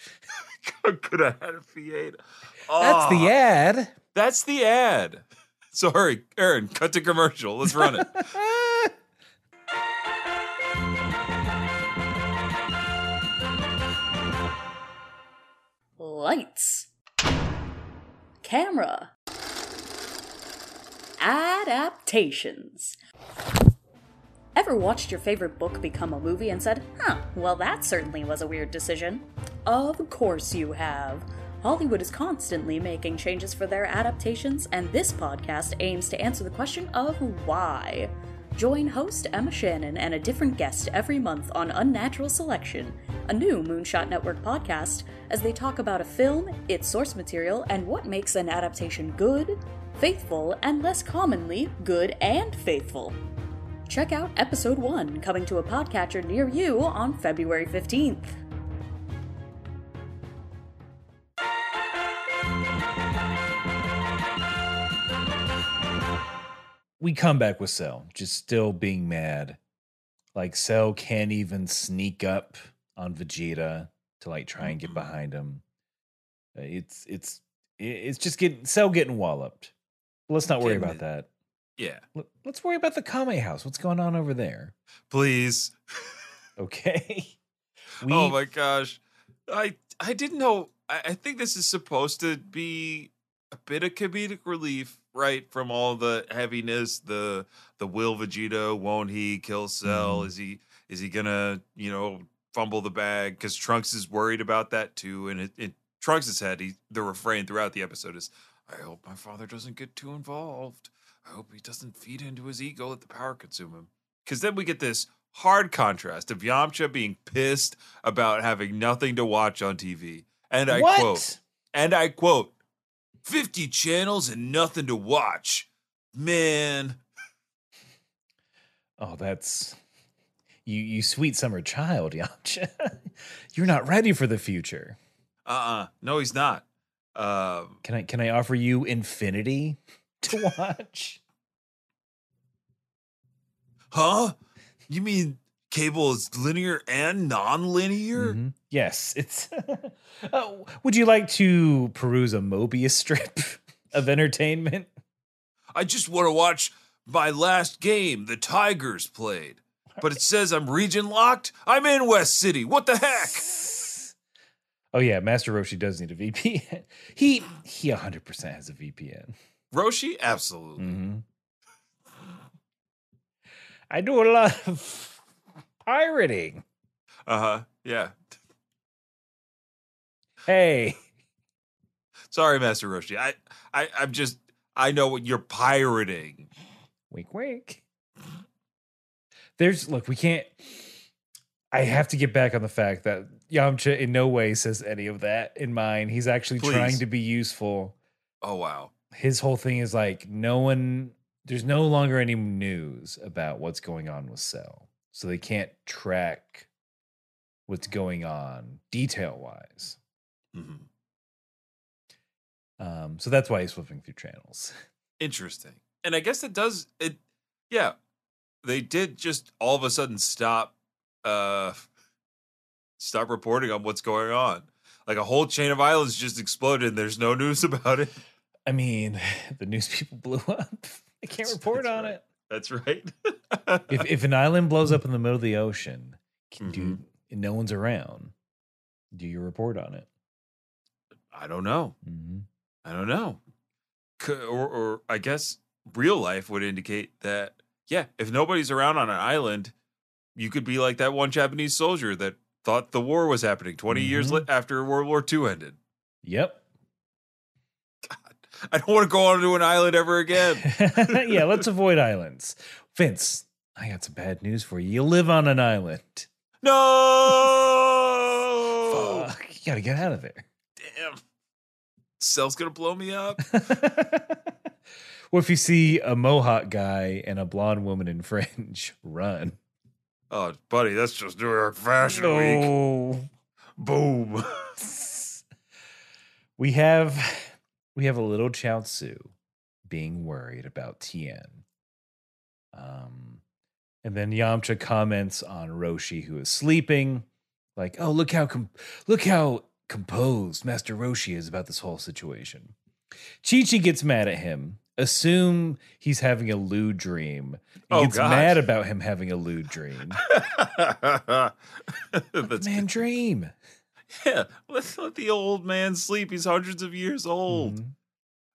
Speaker 2: Could have had a V8.
Speaker 1: That's the
Speaker 2: Ah,
Speaker 1: ad.
Speaker 2: That's the ad. Sorry, Aaron. Cut to commercial. Let's run it.
Speaker 3: Lights. Camera. Adaptations. Ever watched your favorite book become a movie and said, huh, well, that certainly was a weird decision? Of course you have. Hollywood is constantly making changes for their adaptations, and this podcast aims to answer the question of why. Join host Emma Shannon and a different guest every month on Unnatural Selection, a new Moonshot Network podcast, as they talk about a film, its source material, and what makes an adaptation good, faithful, and less commonly, good and faithful. Check out episode 1 coming to a podcatcher near you on February 15th.
Speaker 1: we come back with Cell, just still being mad. Like Cell can't even sneak up on Vegeta to like try and get behind him. Uh, It's it's it's just getting Cell getting walloped. Let's not worry about that.
Speaker 2: Yeah,
Speaker 1: Let- Let's worry about the Kame house. What's going on over there?
Speaker 2: please.
Speaker 1: Okay. We,
Speaker 2: oh my gosh, I I didn't know. I, I think this is supposed to be a bit of comedic relief, right, from all the heaviness. The the will Vegeta won't he kill Cell?
Speaker 1: Mhm.
Speaker 2: Is he is he gonna you know fumble the bag? Because Trunks is worried about that too, and it, it Trunks' head. He the refrain throughout the episode is, "I hope my father doesn't get too involved. I hope he doesn't feed into his ego, let the power consume him." Because then we get this hard contrast of Yamcha being pissed about having nothing to watch on TV. And I
Speaker 1: what?
Speaker 2: quote, and I quote, 50 channels and nothing to watch. Man,
Speaker 1: Oh, that's you. You sweet summer child, Yamcha. You're not ready for the future.
Speaker 2: uh-uh. No, he's not. Um,
Speaker 1: Can I can I offer you infinity to watch?
Speaker 2: huh? You mean cable is linear and non-linear?
Speaker 1: Mhm. Yes, it's. uh, would you like to peruse a Mobius strip of entertainment?
Speaker 2: I just want to watch my last game the Tigers played. But it says I'm region locked. I'm in West City. What the heck?
Speaker 1: Oh yeah, Master Roshi does need a VPN. He he 100% has a VPN.
Speaker 2: Roshi? Absolutely.
Speaker 1: hmm I do a lot of pirating.
Speaker 2: Uh-huh. Yeah.
Speaker 1: Hey,
Speaker 2: Sorry, Master Roshi. I, I, I'm just, I know what you're pirating.
Speaker 1: wink, wink. There's look, we can't. I have to get back on the fact that Yamcha in no way says any of that in mind. He's actually trying to be useful.
Speaker 2: Oh wow.
Speaker 1: His whole thing is like no one. There's no longer any news about what's going on with Cell, so they can't track what's going on detail wise.
Speaker 2: Mhm.
Speaker 1: Um, so that's why he's flipping through channels.
Speaker 2: Interesting. And I guess it does. It, yeah. They did just all of a sudden stop, uh, stop reporting on what's going on. Like a whole chain of islands just exploded. and There's no news about it.
Speaker 1: I mean, the news people blew up. I can't report
Speaker 2: That's
Speaker 1: on
Speaker 2: right.
Speaker 1: it.
Speaker 2: That's right.
Speaker 1: If if an island blows up in the middle of the ocean, can do
Speaker 2: Mhm.
Speaker 1: and no one's around, do you report on it?
Speaker 2: I don't know.
Speaker 1: Mm-hmm.
Speaker 2: I don't know. Or, or I guess real life would indicate that, yeah, if nobody's around on an island, you could be like that one Japanese soldier that thought the war was happening 20 years
Speaker 1: Mhm.
Speaker 2: la- after World War II ended.
Speaker 1: Yep.
Speaker 2: God, I don't want to go onto an island ever again.
Speaker 1: yeah, let's avoid islands. Vince, I got some bad news for you. You live on an island.
Speaker 2: no!
Speaker 1: Fuck, you gotta get out of there.
Speaker 2: Damn. Cell's going to blow me up.
Speaker 1: well, if you see a Mohawk guy and a blonde woman in fringe, run.
Speaker 2: Oh, buddy, that's just New York Fashion Week.
Speaker 1: No.
Speaker 2: Boom.
Speaker 1: we have we have a little Chaozu being worried about Tien. Um and then Yamcha comments on Roshi who is sleeping like, "Oh, look how com- look how composed Master Roshi is about this whole situation." Chi-Chi gets mad at him. Assume he's having a lewd dream. And
Speaker 2: Oh,
Speaker 1: gets
Speaker 2: God.
Speaker 1: mad about him having a lewd dream.
Speaker 2: That's
Speaker 1: Man,
Speaker 2: good.
Speaker 1: dream.
Speaker 2: Yeah, let's let the old man sleep. He's hundreds of years old.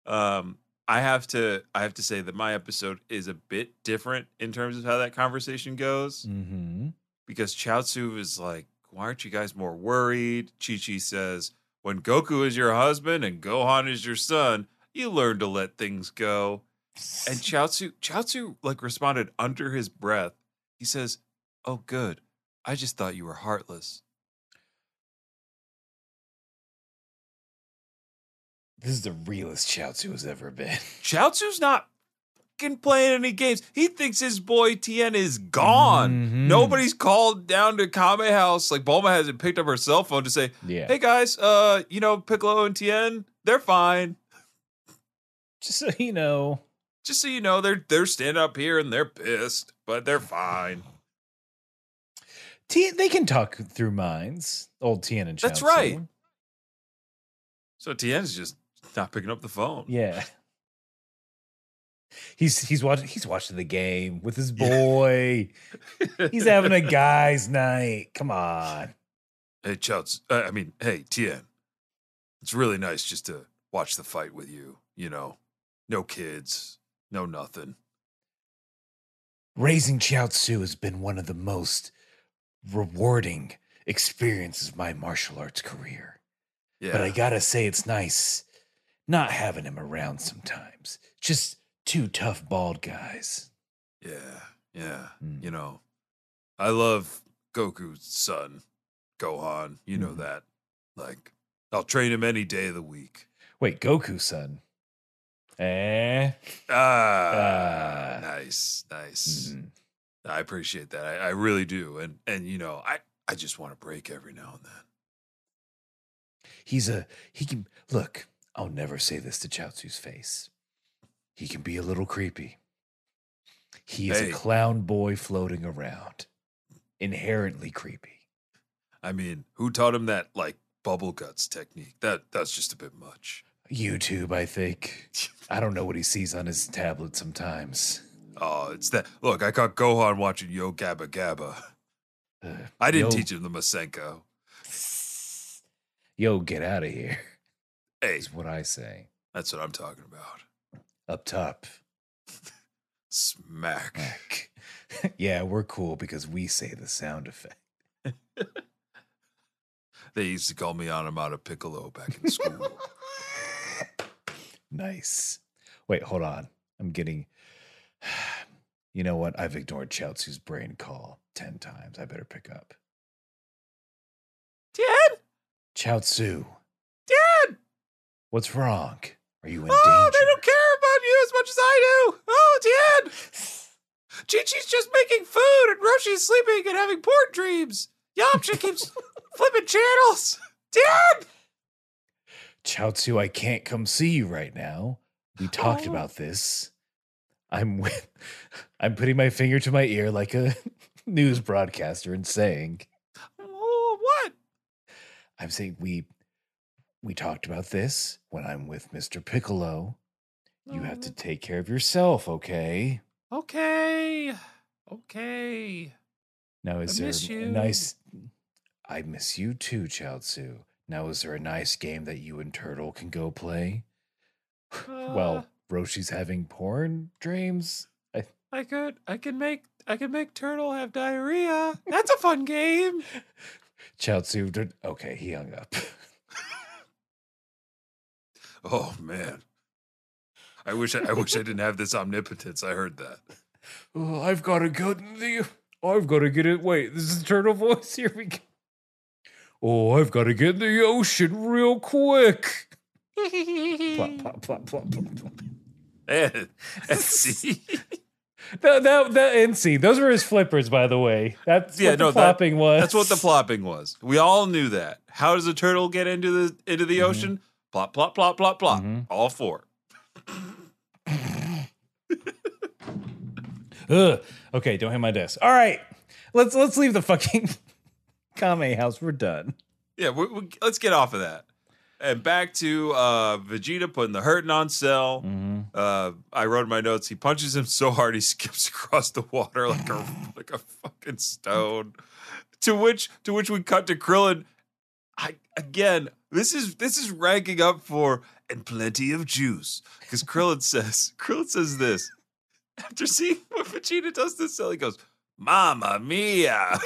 Speaker 1: Mhm.
Speaker 2: Um, I have to I have to say that my episode is a bit different in terms of how that conversation goes
Speaker 1: Mhm.
Speaker 2: because Chaozu is like, "Why aren't you guys more worried?" Chi Chi says, "When Goku is your husband and Gohan is your son, you learn to let things go." And Chaozu Chaozu like responded under his breath. He says, "Oh, good. I just thought you were heartless."
Speaker 1: This is the realest Chaozu has ever been.
Speaker 2: Chaozu's not fucking playing any games. He thinks his boy Tien is gone.
Speaker 1: Mhm.
Speaker 2: Nobody's called down to Kame House. Like Bulma hasn't picked up her cell phone to say,
Speaker 1: Yeah.
Speaker 2: "Hey guys, uh, you know Piccolo and Tien, they're fine.
Speaker 1: Just so you know.
Speaker 2: Just so you know, they're they're standing up here and they're pissed, but they're fine."
Speaker 1: Tien, they can talk through minds. Old Tien and Chaozu.
Speaker 2: That's right. So Tien's just not picking up the phone.
Speaker 1: Yeah. He's he's watching he's watching the game with his boy. he's having a guy's night. Come on.
Speaker 2: Hey, Chaozu. Uh, I mean, hey, Tien. It's really nice just to watch the fight with you. You know, no kids, no nothing.
Speaker 1: Raising Chaozu has been one of the most rewarding experiences of my martial arts career.
Speaker 2: Yeah.
Speaker 1: But I gotta say, it's nice not having him around sometimes. Just two tough bald guys.
Speaker 2: yeah. Yeah.
Speaker 1: Mm.
Speaker 2: You know, I love Goku's son, Gohan. You know
Speaker 1: Mhm.
Speaker 2: that. Like, I'll train him any day of the week.
Speaker 1: Wait, Goku son. Eh?
Speaker 2: Ah,
Speaker 1: Ah.
Speaker 2: nice, nice.
Speaker 1: Mhm.
Speaker 2: I appreciate that. I, I really do. And and you know, I I just want to break every now and then.
Speaker 1: He's a he can look. I'll never say this to Chaozu's face. He can be a little creepy. He is
Speaker 2: Hey.
Speaker 1: a clown boy floating around, inherently creepy.
Speaker 2: I mean, who taught him that like bubble guts technique? That that's just a bit much.
Speaker 1: YouTube, I think. I don't know what he sees on his tablet sometimes.
Speaker 2: Oh, it's that. Look, I caught Gohan watching Yo Gabba Gabba.
Speaker 1: Uh,
Speaker 2: I didn't
Speaker 1: yo-
Speaker 2: teach him the Masenko.
Speaker 1: Yo, get out of here.
Speaker 2: Hey,
Speaker 1: Is what I say.
Speaker 2: that's what I'm talking about.
Speaker 1: Up top.
Speaker 2: Smack.
Speaker 1: Heck. yeah, we're cool because we say the sound effect.
Speaker 2: They used to call me Anamata Piccolo back in school.
Speaker 1: Nice. Wait, hold on. I'm getting. You know what? I've ignored Chaozu's brain call 10 times. I better pick up.
Speaker 2: Dad,
Speaker 1: Chaozu,
Speaker 2: Dad.
Speaker 1: what's wrong? Are you in danger?
Speaker 2: Oh, they don't care about you as much as I do. Oh, Dad. Chi Chi's just making food and Roshi's sleeping and having porn dreams. Yamcha keeps flipping channels. Dad.
Speaker 1: Chaozu, I can't come see you right now. We talked
Speaker 2: Oh.
Speaker 1: about this. I'm with, I'm putting my finger to my ear like a news broadcaster and saying,
Speaker 2: Oh, what?
Speaker 1: I'm saying we we talked about this when I'm with Mr. Piccolo. You have to oh. take care of yourself, okay?
Speaker 2: Okay. Okay.
Speaker 1: Now, is
Speaker 2: I
Speaker 1: there nice? I miss you too, Chaozu. Now, is there a nice game that you and Turtle can go play?
Speaker 2: Uh,
Speaker 1: well, Roshi's having porn dreams. I,
Speaker 2: I could I could make I could make Turtle have diarrhea. That's a fun game.
Speaker 1: Chaozu, okay, he hung up.
Speaker 2: Oh man. I wish I, I wish I didn't have this omnipotence. I heard that.
Speaker 1: oh, I've got to get in the. I've got to get it. Wait, this is Turtle voice. Here we go. Oh, I've got to get in the ocean real quick. plop, plop, plop, plop, plop, plop.
Speaker 2: And, and see.
Speaker 1: That, that, that, and see, those were his flippers, by the way. That's
Speaker 2: Yeah,
Speaker 1: what the
Speaker 2: no, that-
Speaker 1: flopping was.
Speaker 2: That's what the plopping was. We all knew that. How does a turtle get into the into the
Speaker 1: Mhm.
Speaker 2: ocean? Plop, plop, plop, plop, plop.
Speaker 1: Mhm.
Speaker 2: All four.
Speaker 1: Ugh. Okay, don't hit my desk. All right, let's let's leave the fucking Kame house. We're done.
Speaker 2: Yeah, we, we, let's get off of that. And back to uh, Vegeta putting the hurting on Cell.
Speaker 1: Mm-hmm.
Speaker 2: Uh, I wrote in my notes. He punches him so hard he skips across the water like a like a fucking stone. To which to which we cut to Krillin. I again, this is this is ranking up for and plenty of juice because Krillin says Krillin says this after seeing what Vegeta does to Cell. He goes, "Mamma mia."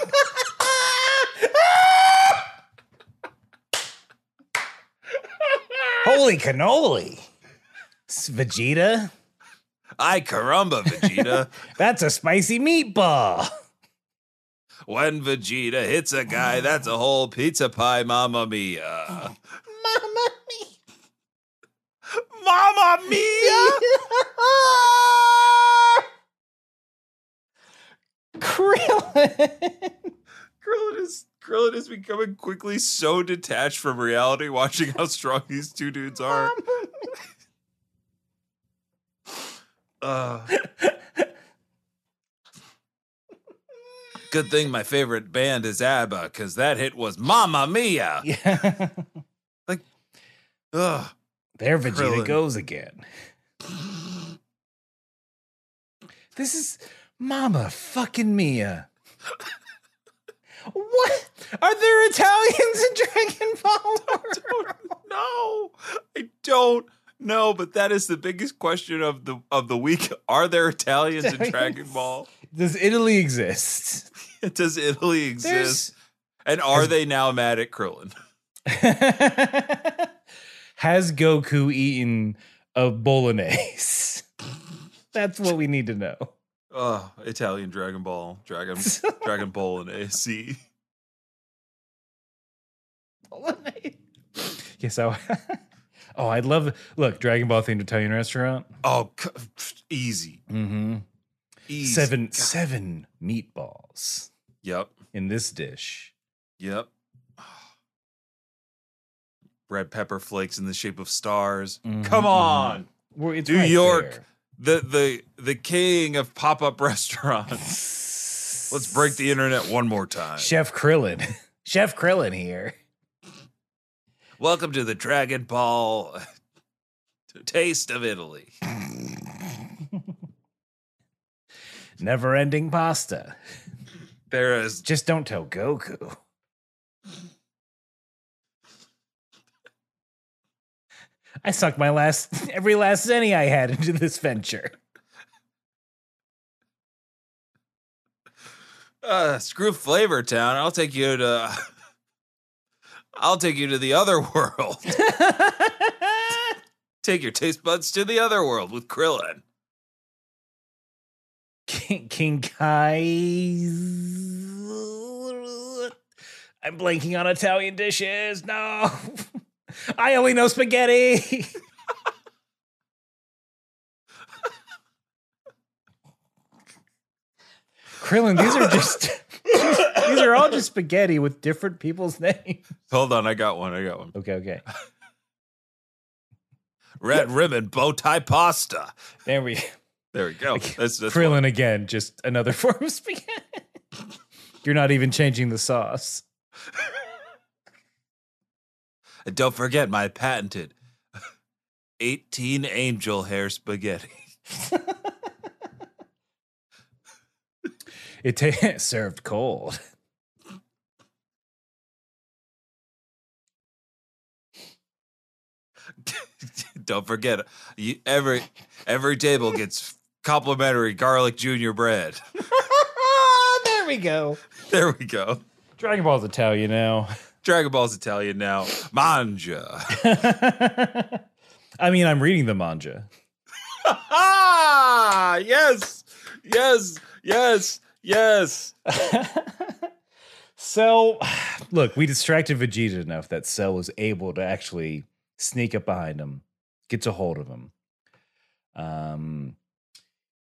Speaker 1: Holy cannoli, It's Vegeta.
Speaker 2: I caramba, Vegeta.
Speaker 1: That's a spicy meatball.
Speaker 2: when Vegeta hits a guy, that's a whole pizza pie, mamma mia.
Speaker 1: Mama mia.
Speaker 2: Mamma mia!
Speaker 1: Krillin.
Speaker 2: Krillin is Krillin is becoming quickly so detached from reality, watching how strong these two dudes are. Uh, good thing my favorite band is ABBA, because that hit was Mamma Mia.
Speaker 1: Yeah.
Speaker 2: Ugh.
Speaker 1: There Vegeta
Speaker 2: Krillin.
Speaker 1: goes again. This is Mama fucking Mia. what? Are there Italians in Dragon Ball?
Speaker 2: No, I don't know, but that is the biggest question of the of the week. Are there Italians in Dragon Ball?
Speaker 1: Does Italy exist?
Speaker 2: Does Italy exist? And are they now mad at Krillin?
Speaker 1: Has Goku eaten a bolognese? That's what we need to know.
Speaker 2: Oh, Italian Dragon Ball, Dragon Dragon Ball and AC.
Speaker 1: Bolognese. Yes, I. oh, I'd love. Look, Dragon Ball themed Italian restaurant.
Speaker 2: Oh, c- easy,
Speaker 1: Mm-hmm.
Speaker 2: easy.
Speaker 1: Seven
Speaker 2: God.
Speaker 1: seven meatballs
Speaker 2: Yep,
Speaker 1: in this dish.
Speaker 2: yep. Red pepper flakes in the shape of stars.
Speaker 1: Mhm,
Speaker 2: Come on,
Speaker 1: Well, it's
Speaker 2: New
Speaker 1: right
Speaker 2: York. The the the king of pop up restaurants. Let's break the internet one more time.
Speaker 1: Chef Krillin. Chef Krillin here.
Speaker 2: Welcome to the Dragon Ball uh, Taste of Italy.
Speaker 1: Never ending pasta.
Speaker 2: There is
Speaker 1: Just don't tell Goku. I sunk my last every last penny I had into this venture.
Speaker 2: uh, screw Flavor Town. I'll take you to. I'll take you to the other world. take your taste buds to the other world with Krillin.
Speaker 1: King, King Kai. I'm blanking on Italian dishes. No. I only know spaghetti. Krillin, these are just these are all just spaghetti with different people's names.
Speaker 2: Hold on, I got one. I got one.
Speaker 1: Okay, okay.
Speaker 2: Red ribbon bow tie pasta.
Speaker 1: There we
Speaker 2: There we go. That's, that's
Speaker 1: Krillin again, just another form of spaghetti. You're not even changing the sauce.
Speaker 2: And don't forget my patented 18 angel hair spaghetti.
Speaker 1: It ta- served cold.
Speaker 2: Don't forget, you, every every table gets complimentary garlic junior bread.
Speaker 1: there we go.
Speaker 2: There we go.
Speaker 1: Dragon Ball's Italian now.
Speaker 2: Dragon Ball's Italian now. Manja.
Speaker 1: I mean, I'm reading the manga.
Speaker 2: ah, yes, yes, yes, yes.
Speaker 1: So, look, we distracted Vegeta enough that Cell was able to actually sneak up behind him, gets a hold of him. Um,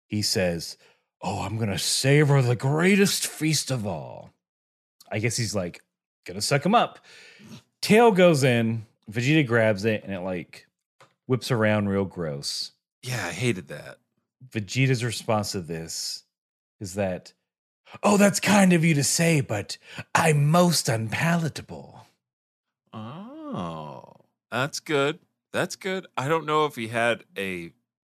Speaker 1: he says, "Oh, I'm gonna savor the greatest feast of all." I guess he's like gonna suck him up. Tail goes in, Vegeta grabs it, and it like whips around real gross.
Speaker 2: Yeah, I hated that.
Speaker 1: Vegeta's response to this is that, "Oh, that's kind of you to say, but I'm most unpalatable."
Speaker 2: Oh, that's good. That's good. I don't know if he had a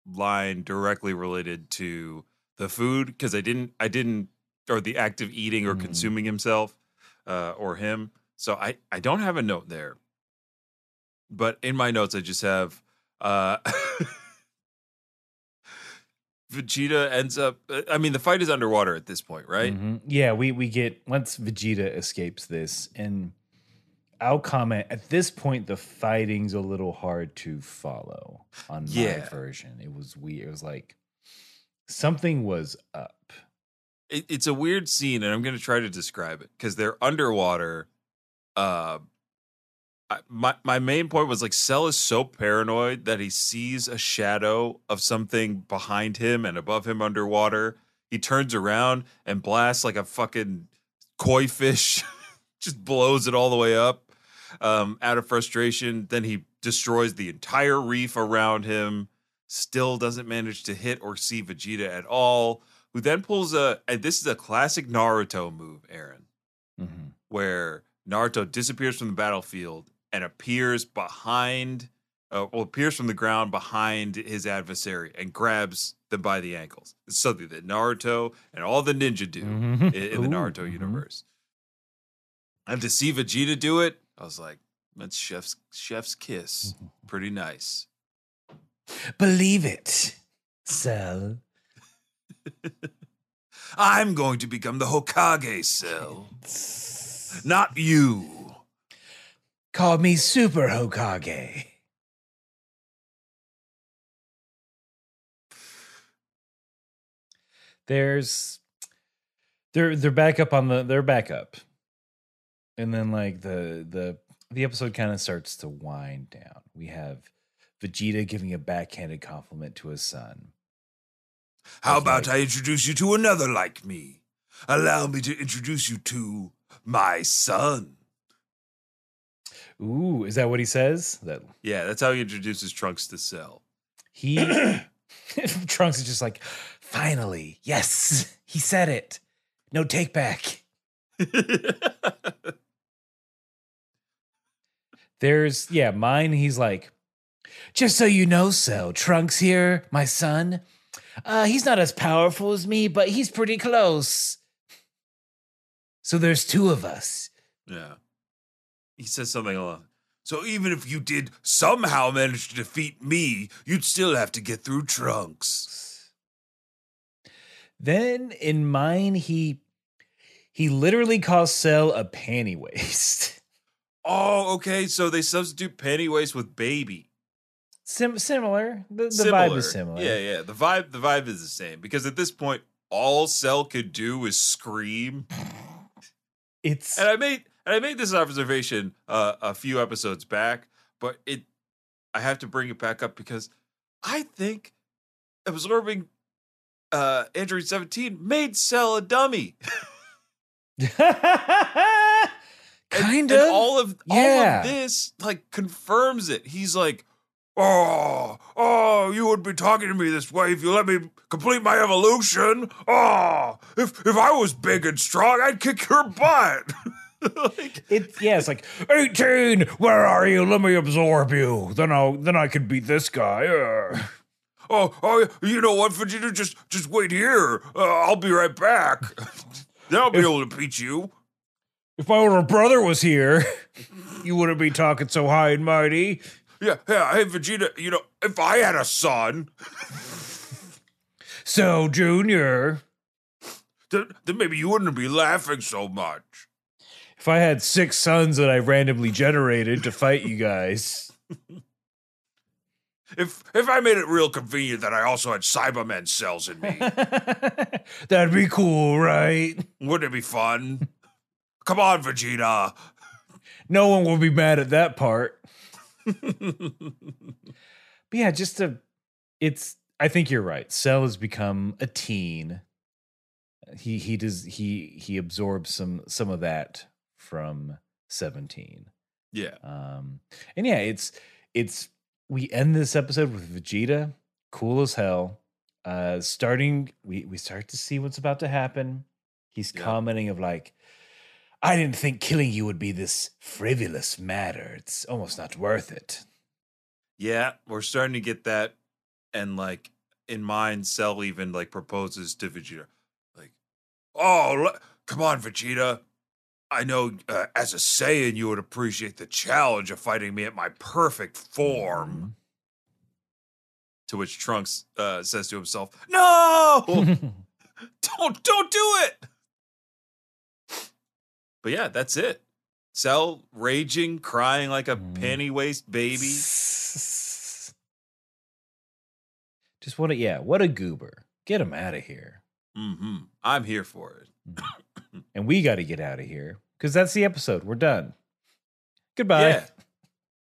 Speaker 2: line directly related to the food because I didn't. I didn't, or the act of eating or
Speaker 1: Mm.
Speaker 2: consuming himself, uh, or him. So I I don't have a note there. But in my notes, I just have. Uh, Vegeta ends up. I mean, the fight is underwater at this point, right?
Speaker 1: Mhm. Yeah, we we get once Vegeta escapes this, and I'll comment at this point the fighting's a little hard to follow on my version. It was weird. It was like something was up.
Speaker 2: It, it's a weird scene and i'm going to try to describe it because they're underwater uh my my main point was like Cell is so paranoid that he sees a shadow of something behind him and above him underwater. He turns around and blasts like a fucking koi fish, just blows it all the way up um, out of frustration. Then he destroys the entire reef around him. Still doesn't manage to hit or see Vegeta at all. Who then pulls a and this is a classic Naruto move, Aaron
Speaker 1: Mhm.
Speaker 2: where Naruto disappears from the battlefield and appears behind, uh, well, appears from the ground behind his adversary and grabs them by the ankles. It's something that Naruto and all the ninja do
Speaker 1: Mhm.
Speaker 2: in, in the
Speaker 1: Ooh,
Speaker 2: Naruto
Speaker 1: mhm.
Speaker 2: universe. And to see Vegeta do it, I was like, that's chef's chef's kiss.
Speaker 1: Mm-hmm.
Speaker 2: Pretty nice.
Speaker 1: Believe it, Cell.
Speaker 2: I'm going to become the Hokage cell. Not you.
Speaker 1: Call me Super Hokage. There's they're they're back up on the they're back up. And then like the the the episode kind of starts to wind down. We have Vegeta giving a backhanded compliment to his son.
Speaker 2: How
Speaker 1: That's
Speaker 2: about
Speaker 1: right.
Speaker 2: I introduce you to another like me? Allow me to introduce you to my son.
Speaker 1: Ooh, is that what he says? That
Speaker 2: Yeah, that's how he introduces Trunks to Cell.
Speaker 1: he Trunks is just like, finally, yes, he said it. No take back. There's yeah, mine. He's like, just so you know, Cell Trunks here, my son. Uh, he's not as powerful as me, but he's pretty close. So there's two of us.
Speaker 2: yeah. He says something along. So even if you did somehow manage to defeat me, you'd still have to get through Trunks.
Speaker 1: Then in mine, he he literally calls Cell a panty waist.
Speaker 2: Oh, okay. So they substitute panty waist with Baby.
Speaker 1: Sim- similar. The, the vibe is similar.
Speaker 2: Yeah, yeah. The vibe, the vibe is the same because at this point, all Cell could do is scream.
Speaker 1: It's
Speaker 2: and I made and I made this observation uh, a few episodes back, but it I have to bring it back up because I think absorbing uh Android 17 made Cell a dummy.
Speaker 1: Kind
Speaker 2: and
Speaker 1: of.
Speaker 2: all of all of this like confirms it. He's like, Oh, oh, you would be talking to me this way if you let me complete my evolution. Oh, if if I was big and strong, I'd kick your butt. like,
Speaker 1: It yeah, it's like eighteen. Where are you? Let me absorb you. Then I'll then I can beat this guy. Uh.
Speaker 2: Oh, oh, you know what, Vegeta? Just, just wait here. Uh, I'll be right back. then I'll be able to beat you.
Speaker 1: If my older brother was here, you wouldn't be talking so high and mighty.
Speaker 2: Yeah, yeah. Hey, Vegeta. You know, if I had a son,
Speaker 1: So, Junior,
Speaker 2: then, then maybe you wouldn't be laughing so much.
Speaker 1: if I had six sons that I randomly generated to fight you guys,
Speaker 2: If, if I made it real convenient that I also had Saibamen cells in me,
Speaker 1: that'd be cool, right?
Speaker 2: wouldn't it be fun? Come on, Vegeta.
Speaker 1: No one will be mad at that part. But yeah, just a it's I think you're right. Cell has become a teen. He he does he he absorbs some some of that from 17.
Speaker 2: Yeah.
Speaker 1: Um and yeah, it's it's we end this episode with Vegeta, cool as hell. Uh starting we we start to see what's about to happen. He's
Speaker 2: Yeah.
Speaker 1: commenting of like I didn't think killing you would be this frivolous matter. It's almost not worth it.
Speaker 2: Yeah, we're starting to get that. And like in mind, Cell even like proposes to Vegeta, like, "Oh, le- come on, Vegeta. I know uh, as a Saiyan, you would appreciate the challenge of fighting me at my perfect form." To which Trunks uh, says to himself, "No, don't don't do it." But yeah, that's it. Cell raging, crying like a
Speaker 1: Mm.
Speaker 2: panty waist baby.
Speaker 1: Just what a yeah, what a goober. Get him out of here.
Speaker 2: hmm I'm here for it.
Speaker 1: And we got to get out of here because that's the episode. We're done. Goodbye.
Speaker 2: Yeah.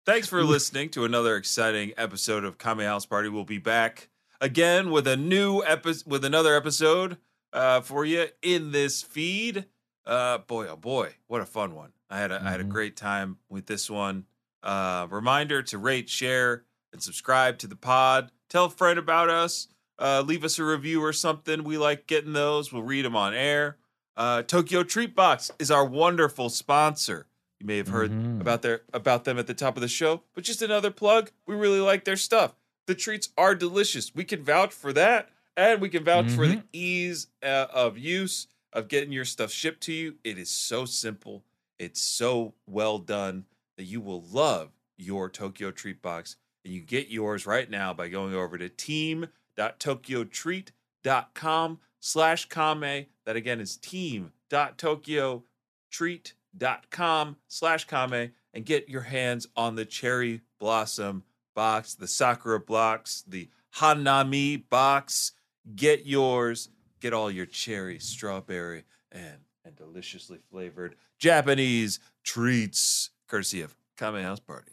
Speaker 2: Thanks for listening to another exciting episode of Kame House Party. We'll be back again with a new episode, with another episode uh, for you in this feed. Uh, boy, oh boy, what a fun one! I had a I had a
Speaker 1: Mhm.
Speaker 2: great time with this one. Uh, reminder to rate, share, and subscribe to the pod. Tell a friend about us. Uh, leave us a review or something. We like getting those. We'll read them on air. Uh, Tokyo Treat Box is our wonderful sponsor. You may have heard
Speaker 1: Mhm.
Speaker 2: about their about them at the top of the show, but just another plug. We really like their stuff. The treats are delicious. We can vouch for that, and we can vouch for the ease uh, of use of getting your stuff shipped to you. It is so simple. It's so well done that you will love your Tokyo Treat Box, and you get yours right now by going over to team.tokyotreat.com slash kame. That again is team.tokyotreat.com slash kame and get your hands on the cherry blossom box, the sakura box, the hanami box. Get yours. Get all your cherry, strawberry, and and deliciously flavored Japanese treats, courtesy of Kame House Party.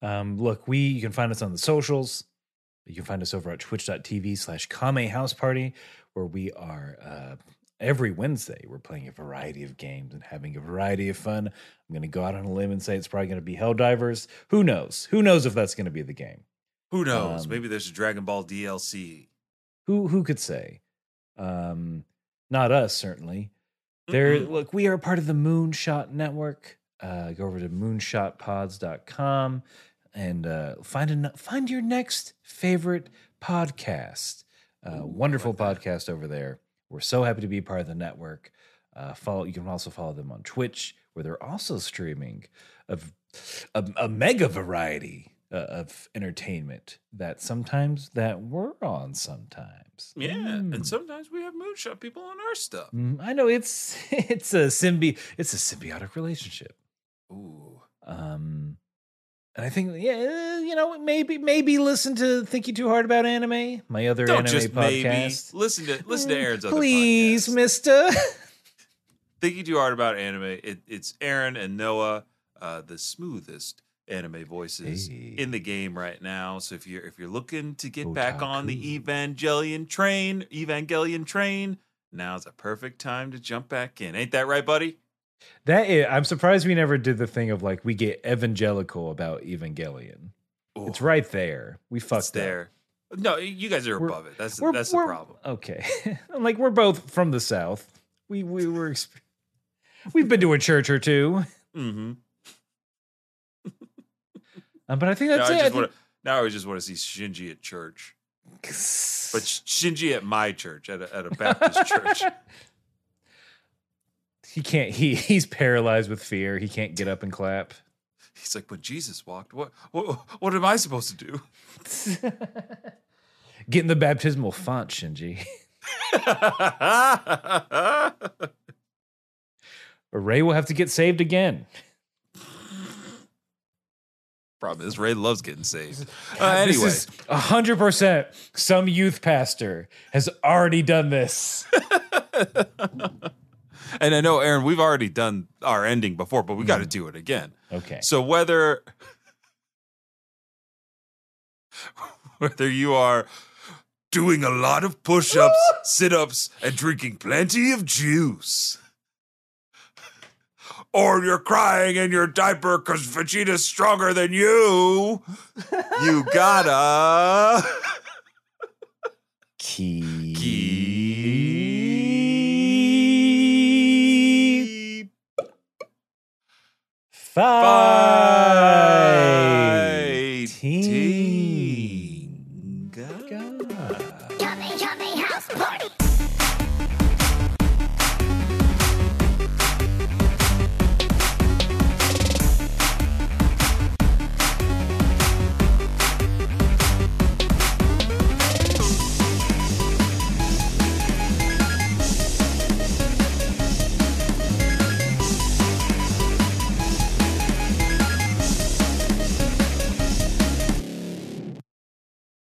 Speaker 1: Um, look, we you can find us on the socials. You can find us over at twitch.tv slash Kame House Party, where we are uh, every Wednesday. We're playing a variety of games and having a variety of fun. I'm going to go out on a limb and say it's probably going to be Helldivers. Who knows? Who knows if that's going to be the game?
Speaker 2: Who knows?
Speaker 1: Um,
Speaker 2: Maybe there's a Dragon Ball DLC.
Speaker 1: Who who could say? Um, not us, certainly. There,
Speaker 2: Mm-mm.
Speaker 1: look, we are part of the Moonshot Network. Uh, go over to moonshotpods.com and uh, find a, find your next favorite podcast. Uh,
Speaker 2: Ooh,
Speaker 1: wonderful
Speaker 2: like
Speaker 1: podcast over there. We're so happy to be part of the network. Uh, follow. You can also follow them on Twitch, where they're also streaming of a, a mega variety uh, of entertainment that sometimes that we're on sometimes.
Speaker 2: Yeah,
Speaker 1: Mm.
Speaker 2: and sometimes we have moonshot people on our stuff.
Speaker 1: Mm, I know it's it's a symbi it's a symbiotic relationship.
Speaker 2: Ooh,
Speaker 1: Um and I think yeah, you know, maybe maybe listen to Thinking Too Hard About Anime, my other
Speaker 2: don't
Speaker 1: anime
Speaker 2: just maybe
Speaker 1: podcast.
Speaker 2: listen to listen to
Speaker 1: Mm,
Speaker 2: Aaron's other
Speaker 1: Please,
Speaker 2: podcast.
Speaker 1: mister.
Speaker 2: Thinking too hard about anime. It, it's Aaron and Noah, uh, the smoothest anime voices
Speaker 1: Hey.
Speaker 2: in the game right now. So if you're if you're looking to get back on the Evangelion train, Evangelion train, now's a perfect time to jump back in. Ain't that right, buddy?
Speaker 1: That is, I'm surprised we never did the thing of like we get evangelical about Evangelion. It's right there. We fucked
Speaker 2: it's
Speaker 1: up.
Speaker 2: there. No, you guys are
Speaker 1: We're-
Speaker 2: above it. That's
Speaker 1: We're-
Speaker 2: that's the problem.
Speaker 1: Okay. I'm like we're both from the south. We we were exp- We've been to a church or two.
Speaker 2: Mm-hmm.
Speaker 1: Um, but I think that's it. I
Speaker 2: just wanna, now I just want to see Shinji at church, but Shinji at my church, at a, at a Baptist church.
Speaker 1: he can't. He he's paralyzed with fear. He can't get up and clap.
Speaker 2: He's like, when Jesus walked, what what what am I supposed to do?
Speaker 1: Get in the baptismal font, Shinji. Rei will have to get saved again.
Speaker 2: Problem is, Rei loves getting saved. Uh, anyway,
Speaker 1: hundred percent. Some youth pastor has already done this.
Speaker 2: and I know, Aaron, we've already done our ending before, but we got to do it again.
Speaker 1: Okay.
Speaker 2: So whether whether you are doing a lot of push-ups, sit-ups, and drinking plenty of juice, or you're crying in your diaper because Vegeta's stronger than you, you gotta
Speaker 1: Keep.
Speaker 2: keep
Speaker 1: Five.